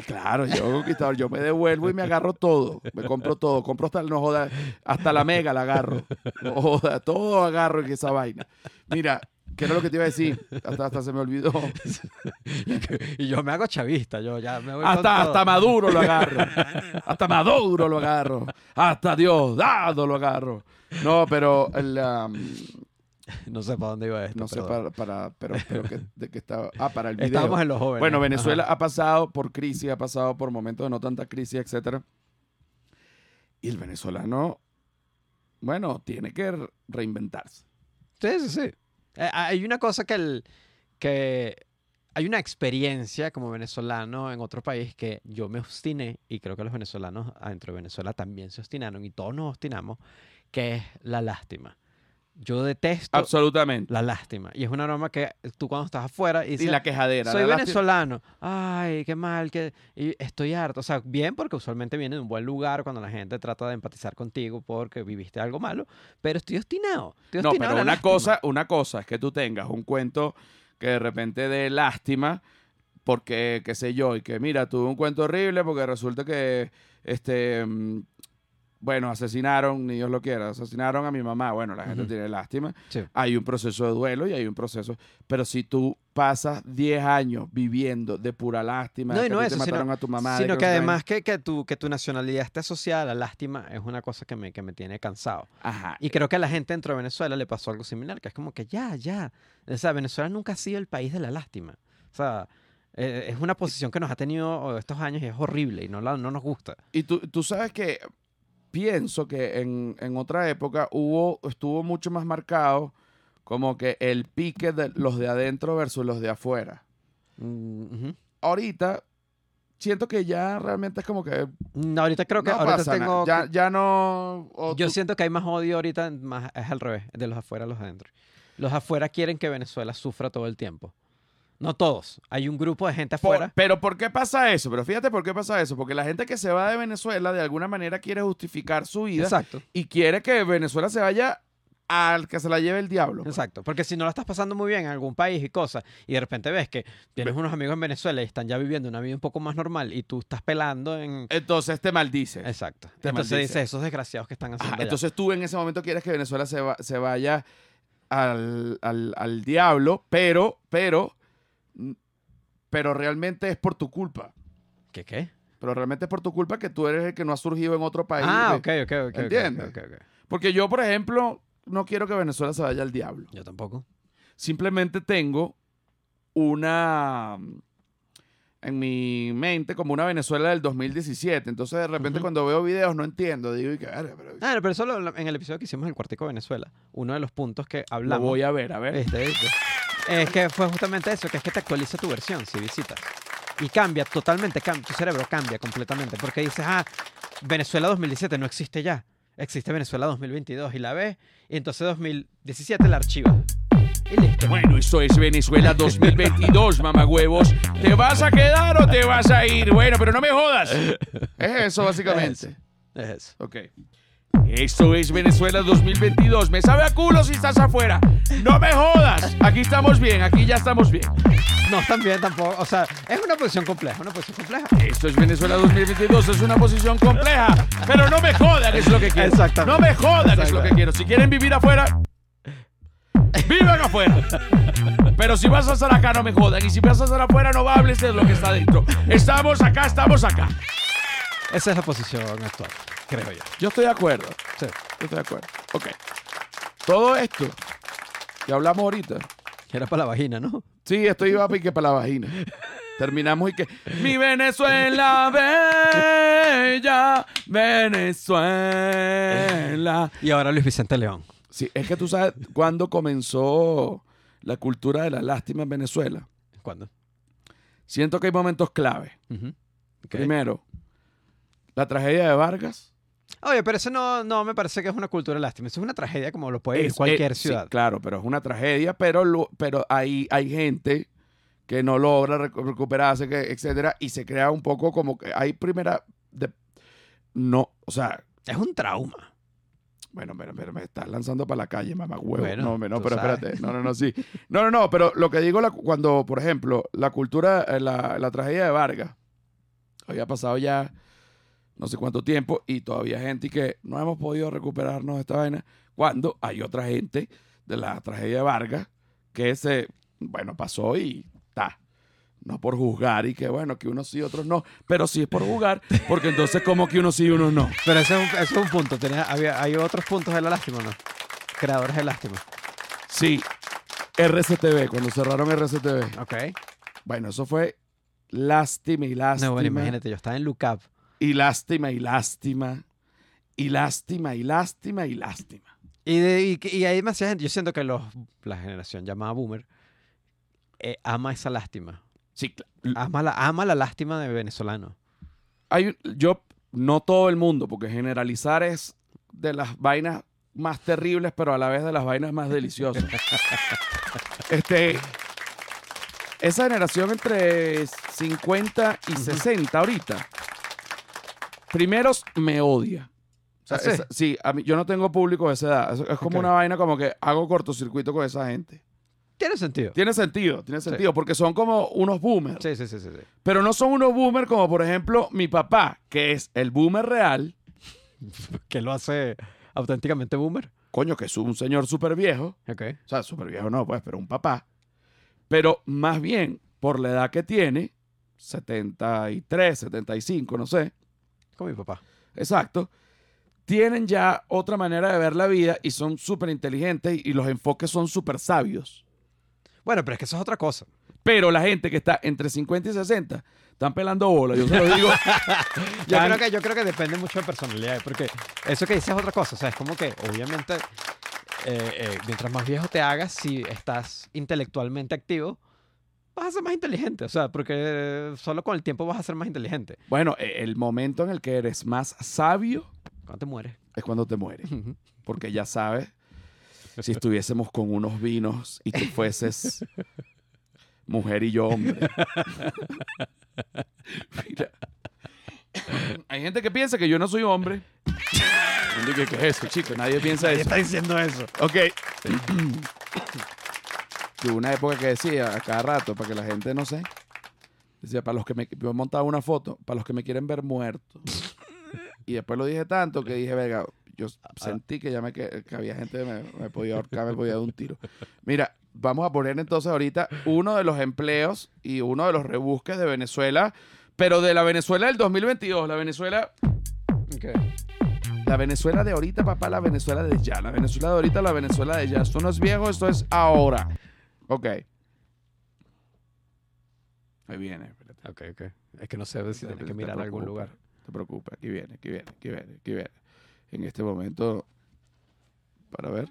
A: Claro, yo conquistador, yo me devuelvo y me agarro todo, me compro todo, compro hasta, no joda, hasta la mega la agarro, no joda, todo agarro en esa vaina. Mira, ¿qué era lo que te iba a decir? Hasta, hasta se me olvidó. *laughs*
B: Y yo me hago chavista, yo ya me voy con
A: Hasta, hasta Maduro lo agarro. *laughs* Hasta Maduro lo agarro. Hasta Diosdado lo agarro. No, pero el, um,
B: No sé para dónde iba esto.
A: no sé para, para pero, pero que, de que estaba. Ah, para el video.
B: Estábamos en los jóvenes.
A: Bueno, Venezuela
B: Ajá.
A: ha pasado por crisis, ha pasado por momentos de no tanta crisis, etcétera. Y el venezolano, bueno, tiene que re- reinventarse.
B: Sí, sí, sí. Eh, hay una cosa que el que hay una experiencia como venezolano en otro país que yo me obstiné y creo que los venezolanos adentro de Venezuela también se obstinaron y todos nos obstinamos, que es la lástima. Yo detesto
A: Absolutamente.
B: la lástima y es una norma que tú cuando estás afuera y
A: la quejadera.
B: soy
A: la lástima-
B: venezolano. Ay, qué mal, que y estoy harto. O sea, bien porque usualmente viene de un buen lugar cuando la gente trata de empatizar contigo porque viviste algo malo, pero estoy obstinado. Estoy
A: No,
B: obstinado
A: pero una
B: lástima.
A: cosa, una cosa es que tú tengas un cuento que de repente de lástima, porque, qué sé yo, y que mira, tuve un cuento horrible porque resulta que, este, mm, bueno, asesinaron, ni Dios lo quiera, asesinaron a mi mamá. Bueno, la gente tiene lástima.
B: Sí.
A: Hay un proceso de duelo y hay un proceso. Pero si tú pasas 10 años viviendo de pura lástima,
B: No,
A: de que
B: no eso,
A: te
B: sino-
A: mataron a tu mamá,
B: Sino
A: no
B: que además que, que, tu, que tu nacionalidad esté asociada a la lástima es una cosa que me, que me tiene cansado.
A: Ajá.
B: Y creo que a la gente dentro de Venezuela le pasó algo similar, que es como que ya, ya. O sea, Venezuela nunca ha sido el país de la lástima. O sea, eh, es una posición que nos ha tenido estos años y es horrible y no, la, no nos gusta.
A: Y tú, tú sabes que pienso que en, en otra época hubo, estuvo mucho más marcado como que el pique de los de adentro versus los de afuera.
B: Mm.
A: Ahorita siento que ya realmente es como que
B: No, ahorita creo que
A: no
B: ahorita
A: pasa
B: tengo...
A: Ya, ya no...
B: Yo
A: tú-
B: siento que hay más odio ahorita, más, es al revés, de los afuera a los adentro. Los afuera quieren que Venezuela sufra todo el tiempo. No todos. Hay un grupo de gente
A: por-
B: afuera.
A: pero ¿por qué pasa eso? Pero fíjate por qué pasa eso. Porque la gente que se va de Venezuela de alguna manera quiere justificar su vida
B: Exacto.
A: y quiere que Venezuela se vaya al que se la lleve el diablo. pues.
B: Exacto, porque si no la estás pasando muy bien en algún país y cosas, y de repente ves que tienes unos amigos en Venezuela y están ya viviendo una vida un poco más normal y tú estás pelando en...
A: Entonces te maldice.
B: Exacto.
A: Te
B: Entonces
A: maldice.
B: dices, esos desgraciados que están haciendo
A: Ajá,
B: allá".
A: entonces tú en ese momento quieres que Venezuela se, va- se vaya al, al- al diablo, pero, pero, pero realmente es por tu culpa.
B: ¿Qué qué?
A: Pero realmente es por tu culpa que tú eres el que no ha surgido en otro país.
B: Ah, ok, ok, ok.
A: ¿Entiendes?
B: ok, ok.
A: Porque yo, por ejemplo, no quiero que Venezuela se vaya al diablo.
B: Yo tampoco.
A: Simplemente tengo una en mi mente como una Venezuela del 2017. Entonces, de repente, cuando veo videos no entiendo. Digo, y "Verga, pero
B: Ah, no, pero eso lo- en el episodio que hicimos en el Cuartico Venezuela, uno de los puntos que
A: lo
B: hablamos...
A: voy a ver, a ver.
B: Viste, viste. Es que fue justamente eso, que es que te actualiza tu versión si visitas. Y cambia totalmente, tu cerebro cambia completamente. Porque dices, ah, Venezuela 2017 no existe ya. existe Venezuela 2022 y la ves, y entonces 2017 la archivas. Y listo.
A: Bueno, esto es Venezuela 2022, mamagüevos. ¿Te vas a quedar o te vas a ir? Bueno, pero no me jodas. Es eso, básicamente.
B: Es eso.
A: Ok. Esto es Venezuela 2022. Me sabe a culo si estás afuera. No me jodas. Aquí estamos bien, aquí ya estamos bien.
B: No, también tampoco. O sea, es una posición compleja, una posición compleja.
A: Esto es Venezuela 2022, es una posición compleja. Pero no me jodan, es lo que quiero.
B: Exactamente.
A: No me jodan, es lo que quiero. Si quieren vivir afuera, vivan afuera. Pero si vas a estar acá, no me jodan. Y si vas a estar afuera, no hables de lo que está dentro. Estamos acá, estamos acá.
B: Esa es la posición actual, creo yo.
A: Yo estoy de acuerdo.
B: Sí.
A: Yo estoy de acuerdo. Ok. Todo esto que hablamos ahorita.
B: Era para la vagina, ¿no?
A: Sí, esto iba a pique para la vagina. Terminamos y que. Mi Venezuela bella, Venezuela.
B: Y ahora Luis Vicente León.
A: Sí, es que tú sabes cuándo comenzó la cultura de la lástima en Venezuela.
B: ¿Cuándo?
A: Siento que hay momentos clave. Primero, la tragedia de Vargas.
B: Oye, pero eso no, no me parece que es una cultura de lástima. Eso es una tragedia como lo puede
A: Es-
B: cualquier
A: eh, sí,
B: ciudad.
A: claro, pero es una tragedia, pero, lo- pero hay, hay gente que no logra recu- recuperarse, que, etcétera, y se crea un poco como que hay primera. de- no, o sea,
B: Es un trauma.
A: bueno, pero, pero me estás lanzando para la calle, mamá huevo.
B: Bueno,
A: no, me- no, pero
B: sabes.
A: espérate. No, no, no, sí. No, no, no, pero lo que digo la- cuando, por ejemplo, la cultura, eh, la, la tragedia de Vargas, había pasado ya no sé cuánto tiempo y todavía gente que no hemos podido recuperarnos de esta vaina, cuando hay otra gente de la tragedia de Vargas que se, bueno, pasó y está. No por juzgar y que bueno, que unos sí, otros no, pero sí es por juzgar, porque entonces como que unos sí y unos no.
B: Pero ese es un, ese es un punto. Había, hay otros puntos de la lástima, ¿no? Creadores de lástima.
A: Sí, RCTV, cuando cerraron RCTV.
B: Ok.
A: Bueno, eso fue lástima y lástima.
B: No, bueno, imagínate, yo estaba en Lookup.
A: Y lástima y lástima. Y lástima y lástima y lástima.
B: Y, de- y, hay demasiada gente. Yo siento que los, la generación llamada Boomer eh, ama esa lástima.
A: Sí,
B: Ama la, ama la lástima de venezolano.
A: hay, yo, no todo el mundo, porque generalizar es de las vainas más terribles, pero a la vez de las vainas más deliciosas. *laughs* este, esa generación entre 50 y 60 ahorita, primero me odia. O sea,
B: ¿Ah, sí?
A: esa- sí, a mí, yo no tengo público de esa edad. Es, es como una vaina como que hago cortocircuito con esa gente.
B: Tiene sentido.
A: Tiene sentido, tiene sentido, porque son como unos boomers.
B: Sí, sí, sí, sí. sí.
A: Pero no son unos boomers como, por ejemplo, mi papá, que es el boomer real. *laughs*
B: Que lo hace auténticamente Boomer.
A: Coño, que es un señor súper viejo.
B: Ok.
A: O sea, súper viejo no, pues, pero un papá. Pero más bien, por la edad que tiene, 73, 75, no sé.
B: Como mi papá.
A: Exacto. Tienen ya otra manera de ver la vida y son súper inteligentes y los enfoques son súper sabios.
B: Bueno, pero es que eso es otra cosa.
A: Pero la gente que está entre 50 y 60 están pelando bola, yo se lo digo. *laughs* *laughs*
B: Yo creo, que, yo creo que depende mucho de personalidad, porque eso que dices es otra cosa. O sea, es como que, obviamente, eh, eh, mientras más viejo te hagas, si estás intelectualmente activo, vas a ser más inteligente. O sea, porque solo con el tiempo vas a ser más inteligente.
A: Bueno, e- el momento en el que eres más sabio
B: Cuando te mueres.
A: es cuando te mueres. Porque ya sabes, *laughs* si estuviésemos con unos vinos y tú fueses mujer y yo hombre. *laughs* Mira. Hay gente que piensa que yo no soy hombre. ¿Qué es eso, chico? Nadie piensa eso.
B: diciendo eso.
A: Ok. *clears throat* Tuve una época que decía a cada rato, para que la gente no sé, decía, para los que me, yo montaba una foto, para los que me quieren ver muerto. Y después lo dije tanto que dije, venga, yo sentí que ya me que, que había gente que me, me podía ahorcar, me podía dar un tiro. Mira, vamos a poner entonces ahorita uno de los empleos y uno de los rebusques de Venezuela, pero de la Venezuela del 2022, la Venezuela la Venezuela de ahorita, papá, la Venezuela de ya. La Venezuela de ahorita, la Venezuela de ya. Esto no es viejo, esto es ahora. Ok. Ahí viene. espérate.
B: Ok, ok. Es que no sé si
A: te
B: que mirar a algún lugar.
A: No te preocupes, aquí viene, aquí viene, aquí viene, aquí viene. En este momento, para ver.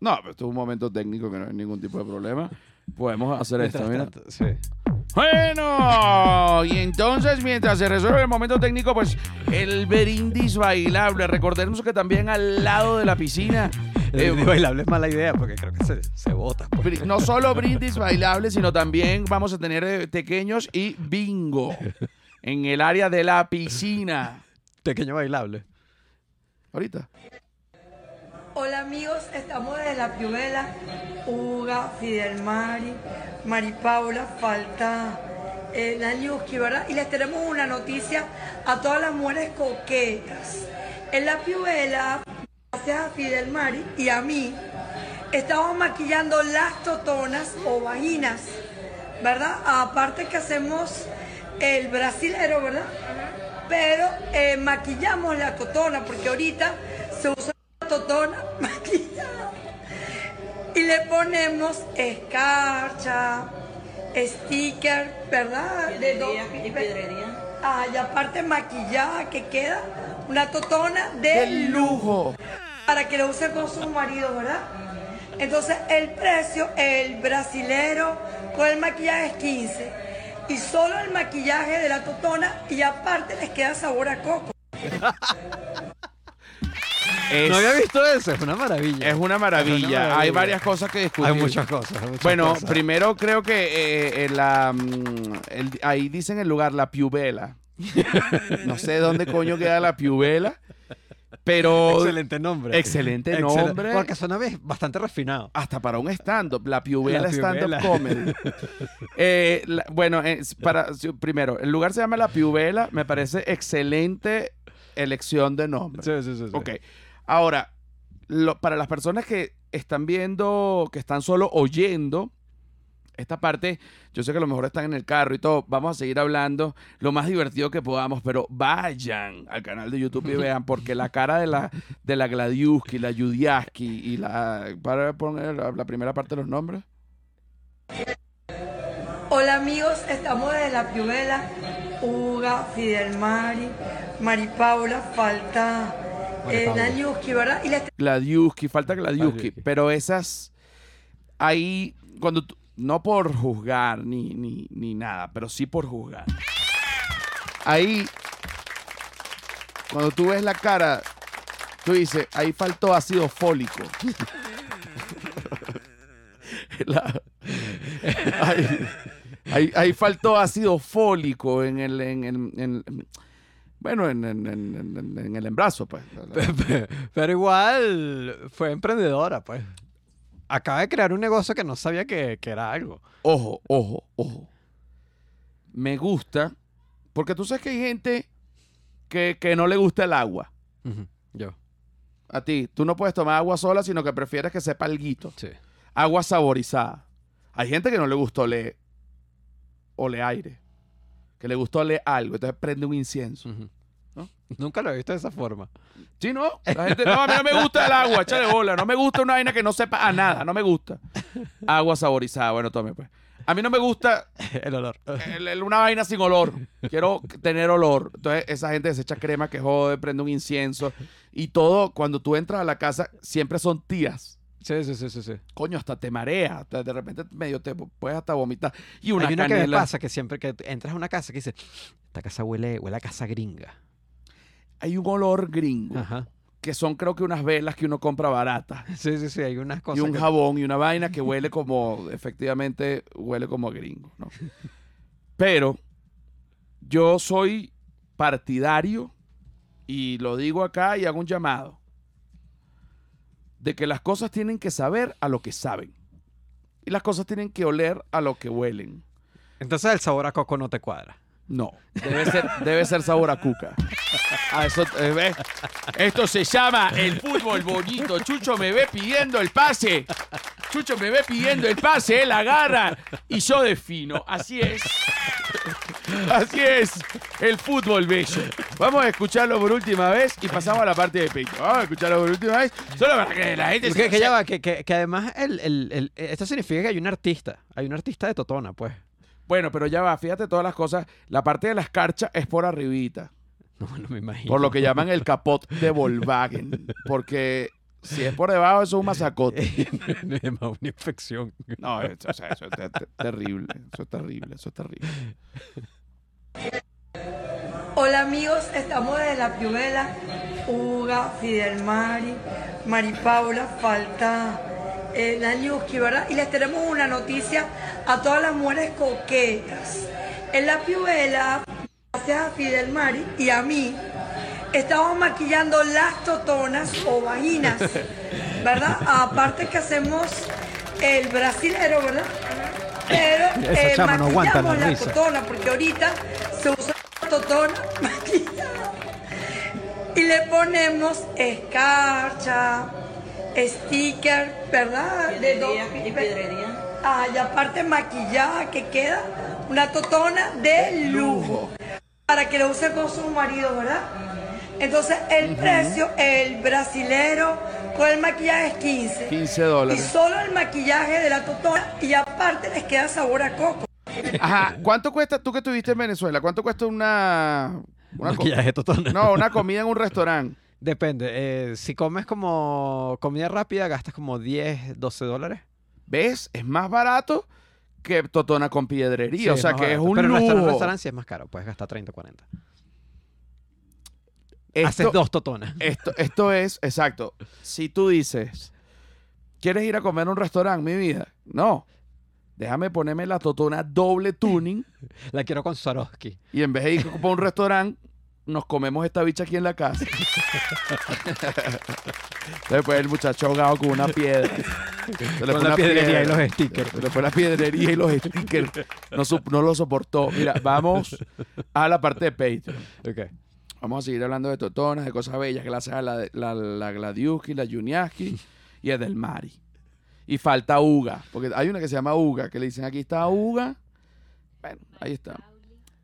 A: No, pero esto es un momento técnico que no hay ningún tipo de problema. Podemos hacer esto, mira.
B: tanto, sí.
A: Bueno, y entonces mientras se resuelve el momento técnico, pues el brindis bailable. Recordemos que también al lado de la piscina,
B: brindis bailable es mala idea porque creo que se, se bota. pues.
A: no solo brindis bailable, sino también vamos a tener eh, pequeños y bingo en el área de la piscina.
B: Pequeño bailable.
A: Ahorita.
D: Hola amigos, estamos desde la Piubela, Uga, Fidel Mari, Mari Paula, falta eh, la Ñuski, ¿verdad? Y les tenemos una noticia a todas las mujeres coquetas. En la Piubela, a Fidel Mari y a mí, estamos maquillando las totonas o vaginas, ¿verdad? Aparte que hacemos el brasilero, ¿verdad? Pero eh, maquillamos la totona porque ahorita se usa la totona *laughs* maquillada. Y le ponemos escarcha, sticker, ¿verdad? De dos-
E: y piedrería.
D: Ah, y aparte maquillada que queda una totona de
A: ¡Qué lujo!
D: Para que lo use con su marido, ¿verdad? Entonces el precio, el brasilero con el maquillaje es 15 y solo el maquillaje de la totona y aparte les queda sabor a coco.
A: Es,
B: No había visto eso, es una maravilla.
A: es una maravilla.
B: Es una maravilla.
A: Hay varias cosas que discutir.
B: Hay muchas cosas. hay muchas
A: Bueno,
B: cosas.
A: primero creo que eh, la, mm, el- ahí dicen el lugar, la Piubela. *laughs* No sé dónde coño queda la Piubela, pero
B: Excelente nombre.
A: excelente nombre.
B: Porque suena bastante refinado.
A: hasta para un stand-up, la Piubela
B: La
A: Stand-up. Comedy. *laughs* Eh, la- bueno, es para, primero, el lugar se llama La Piubela, me parece excelente elección de nombre.
B: Sí, sí, sí. sí.
A: Ok. Ahora, lo- para las personas que están viendo, que están solo oyendo esta parte, yo sé que a lo mejor están en el carro y todo, vamos a seguir hablando lo más divertido que podamos, pero vayan al canal de YouTube y *laughs* vean, porque la cara de la, de la Gladiuski, la Yudiaski y la... Para poner la, la primera parte de los nombres.
D: Hola amigos, estamos desde la Piubela, Uga, Fidel Mari, Mari Paula, falta eh, la ¿verdad? Y les
A: Gladiuski, falta Gladiuski,
B: Gladiuski.
A: pero esas ahí cuando tú- no por juzgar ni, ni, ni nada, pero sí por juzgar. Ahí cuando tú ves la cara, tú dices, ahí faltó ácido fólico. *laughs* Ahí, ahí- faltó ácido fólico en el, en, el- en- bueno, en, en- en- en- en el embrazo, pues. *laughs*
B: Pero igual fue emprendedora, pues. Acaba de crear un negocio que no sabía que, que era algo.
A: Ojo, ojo, ojo. Me gusta, porque tú sabes que hay gente que, que no le gusta el agua.
B: Yo,
A: A ti, tú no puedes tomar agua sola, sino que prefieres que sepa alguito.
B: sí.
A: Agua saborizada. Hay gente que no le gusta oler, oler aire. Que le gusta oler algo. Entonces prende un incienso. ¿No? *laughs*
B: Nunca lo he visto de esa forma.
A: Sí, ¿no? La gente, no, a mí no me gusta el agua, échale bola. No me gusta una vaina que no sepa a nada. No me gusta. Agua saborizada. Bueno, tome pues. A mí no me gusta *laughs*
B: El olor.
A: el- el- una vaina sin olor. Quiero tener olor. Entonces, esa gente se echa crema que jode, prende un incienso. Y todo, cuando tú entras a la casa, siempre son tías.
B: Sí, sí, sí, sí. sí.
A: Coño, hasta te marea. hasta de repente medio te puedes hasta vomitar. Y una
B: Hay una que me pasa que siempre que entras a una casa que dice, esta casa huele, huele a casa gringa.
A: Hay un olor gringo.
B: Ajá.
A: Que son creo que unas velas que uno compra baratas. *laughs*
B: Sí, sí, sí, hay unas cosas
A: Y un
B: que-
A: jabón y una vaina que huele como, efectivamente, huele como a gringo, ¿no? Pero yo soy partidario, y lo digo acá y hago un llamado, de que las cosas tienen que saber a lo que saben. Y las cosas tienen que oler a lo que huelen.
B: Entonces el sabor a coco no te cuadra.
A: No, debe ser, debe ser sabor a cuca. A eso, eh. Esto se llama el fútbol bonito. Chucho me ve pidiendo el pase. Chucho me ve pidiendo el pase, él agarra y yo defino. Así es. Así es el fútbol bello. Vamos a escucharlo por última vez y pasamos a la parte de pecho. Vamos a escucharlo por última vez, solo para que la gente
B: Que, que ya va, que, que- que además el, el- el- esto significa que hay un artista. Hay un artista de Totona, pues.
A: Bueno, pero ya va, fíjate todas las cosas. La parte de la escarcha es por arribita. *laughs*
B: No, no me imagino.
A: Por lo que llaman el capot de Volkswagen. *laughs* Porque Si es por debajo, eso es un masacote. *laughs*
B: es más una infección.
A: No, eso, o sea, eso es te- te- terrible. Eso es terrible, eso es terrible.
D: Hola amigos, estamos desde la Piubela, Uga, Fidel Mari, Mari Paula, falta eh, la Ñuski, ¿verdad? Y les tenemos una noticia a todas las mujeres coquetas. En la Piubela, a Fidel Mari y a mí, estamos maquillando las totonas o vaginas, ¿verdad? *laughs* Aparte que hacemos el brasilero, ¿verdad? Pero eh,
B: chama no aguanta la
D: maquillamos totona, porque ahorita se usa la totona *laughs* maquillada. Y le ponemos escarcha, sticker, ¿verdad? De dos-
E: y piedrería.
D: Ah, y aparte maquillada que queda una totona de lujo para que lo use con su marido, ¿verdad? Entonces el precio, el brasilero con el maquillaje es 15.
A: 15
D: Y
A: dólares.
D: solo el maquillaje de la totona y aparte les queda sabor a coco.
A: Ajá, ¿cuánto cuesta, tú que estuviste en Venezuela, cuánto cuesta una...
B: Maquillaje totona.
A: no, una comida en un restaurante? *laughs*
B: Depende. eh, si comes como comida rápida, gastas como 10, 12 dólares.
A: ¿Ves? Es más barato que Totona con piedrería.
B: Sí,
A: o sea que es un
B: Pero en restaurante,
A: lujo.
B: restaurante sí es más caro. Puedes gastar 30, 40.
A: Esto,
B: Haces dos totonas.
A: esto, esto es, exacto. Si tú dices, ¿quieres ir a comer a un restaurante, mi vida? No. Déjame ponerme la Totona doble tuning *laughs*
B: La quiero con Swarovski.
A: y en vez de ir a un restaurante, nos comemos esta bicha aquí en la casa. Después el muchacho ahogado con una piedra. Se le
B: Con
A: fue
B: la
A: una
B: piedrería y los stickers.
A: Se le fue la piedrería y los stickers. No, no lo soportó. Mira, vamos a la parte de Patreon.
B: Ok.
A: Vamos a seguir hablando de totonas, de cosas bellas. Gracias a la, la, la Gladiuski, la Juniaski y a Del Mari. Y falta Uga, porque hay una que se llama Uga, que le dicen aquí está Uga. Bueno, ahí está.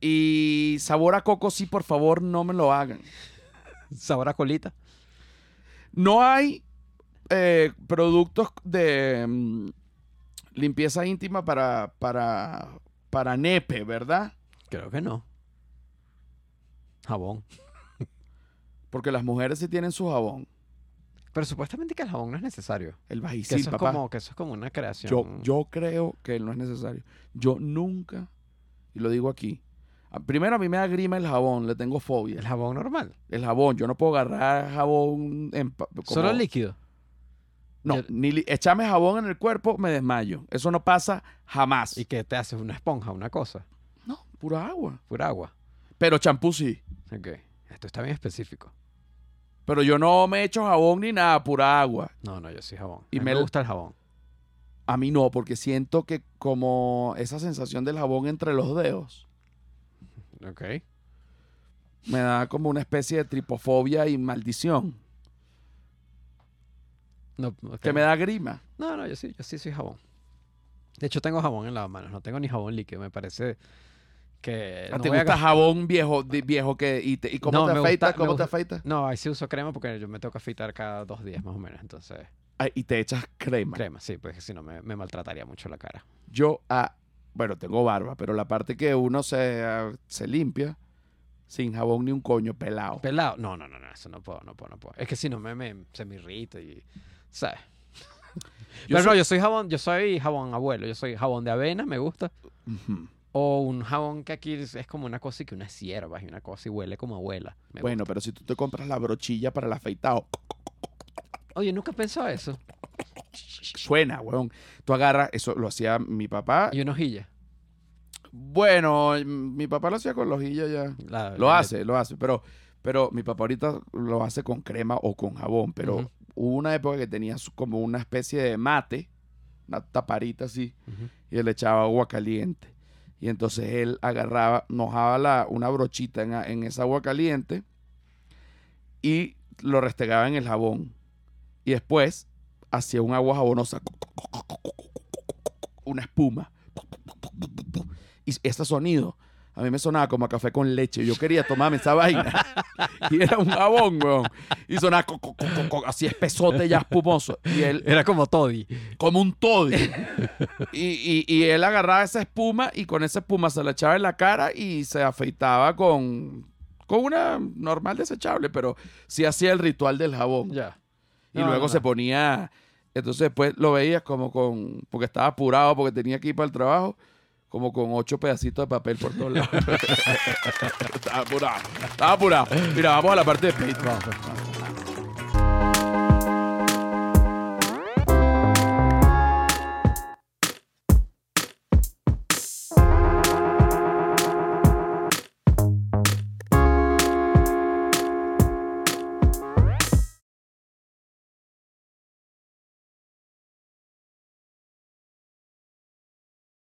A: Y sabor a coco, sí, por favor, no me lo hagan.
B: Sabor a colita.
A: No hay eh, productos de mm, limpieza íntima para, para, para nepe, ¿verdad?
B: Creo que no. Jabón.
A: Porque las mujeres sí tienen su jabón.
B: Pero supuestamente que el jabón no es necesario.
A: El
B: Que,
A: bajisil,
B: eso, es
A: papá.
B: como, que eso es como una creación.
A: Yo, yo creo que no es necesario. Yo nunca, y lo digo aquí, primero a mí me da grima el jabón, le tengo
B: El
A: fobia.
B: jabón normal.
A: El jabón, yo no puedo agarrar jabón en... como-
B: Solo líquido.
A: No,
B: Yo-
A: ni echarme jabón en el cuerpo, me desmayo. Eso no pasa jamás.
B: ¿Y que te haces? Una esponja, una cosa.
A: No, pura agua.
B: Pura agua.
A: Pero champú sí.
B: Ok. Esto está bien específico.
A: Pero yo no me echo jabón ni nada, pura agua.
B: No, no, yo sí jabón.
A: Y me
B: gusta el jabón.
A: A mí no, porque siento que como esa sensación del jabón entre los dedos
B: Ok.
A: me da como una especie de tripofobia y maldición.
B: No.
A: Que me da grima.
B: No, no, yo sí, yo sí soy jabón. De hecho, tengo jabón en las manos. No tengo ni jabón líquido. Me parece que.
A: ¿A
B: no
A: ¿Te
B: a
A: gusta jabón viejo, de- viejo que y, te- y cómo
B: No,
A: te afeitas?
B: gusta-
A: ¿Cómo te afeitas?
B: No, ahí sí uso crema porque yo me tengo que afeitar cada dos días más o menos. Entonces,
A: Ah, y te echas crema.
B: crema, sí, porque si no me, me maltrataría mucho la cara.
A: Yo, ah, bueno, tengo barba, pero la parte que uno se, se limpia sin jabón ni un coño pelado.
B: Pelado. No, no, no, no, eso no puedo, no puedo, no puedo. Es que si no me, me- se me irrita y. ¿Sabes? *laughs*
A: Yo
B: Pero
A: soy-
B: no, yo soy jabón, yo soy jabón abuelo. Yo soy jabón de avena, me gusta. O un jabón que aquí es, como una cosa y que unas hierbas y una cosa y huele como abuela.
A: Bueno, pero si tú te compras la brochilla para el afeitado.
B: Oye, nunca he pensado eso.
A: Suena, weón. Tú agarras, eso lo hacía mi papá.
B: Y una hojilla.
A: Bueno, mi papá lo hacía con la hojilla ya.
B: La-
A: Lo
B: la-
A: hace, lo hace, pero, pero mi papá ahorita lo hace con crema o con jabón, pero hubo una época que tenía como una especie de mate, una taparita así, y él le echaba agua caliente. Y entonces él agarraba, mojaba la, una brochita en, en esa agua caliente y lo restregaba en el jabón. Y después hacía un agua jabonosa, una espuma. Y ese sonido a mí me sonaba como a café con leche. Yo quería tomarme esa vaina. Y era un jabón, weón. Y sonaba co- co- co- co- co- así espesote ya espumoso. Y él,
B: Era como Toddy.
A: como un toddy. Y, y- y él agarraba esa espuma y con esa espuma se la echaba en la cara y se afeitaba con, con una normal desechable, pero sí hacía el ritual del jabón.
B: Ya.
A: y
B: No,
A: luego
B: no,
A: se ponía, entonces después lo veías como con, porque estaba apurado, porque tenía que ir para el trabajo, como con ocho pedacitos de papel por todos lados. *laughs* estaba apurado, estaba apurado. Mira, vamos a la parte de Patreon.
B: Pues.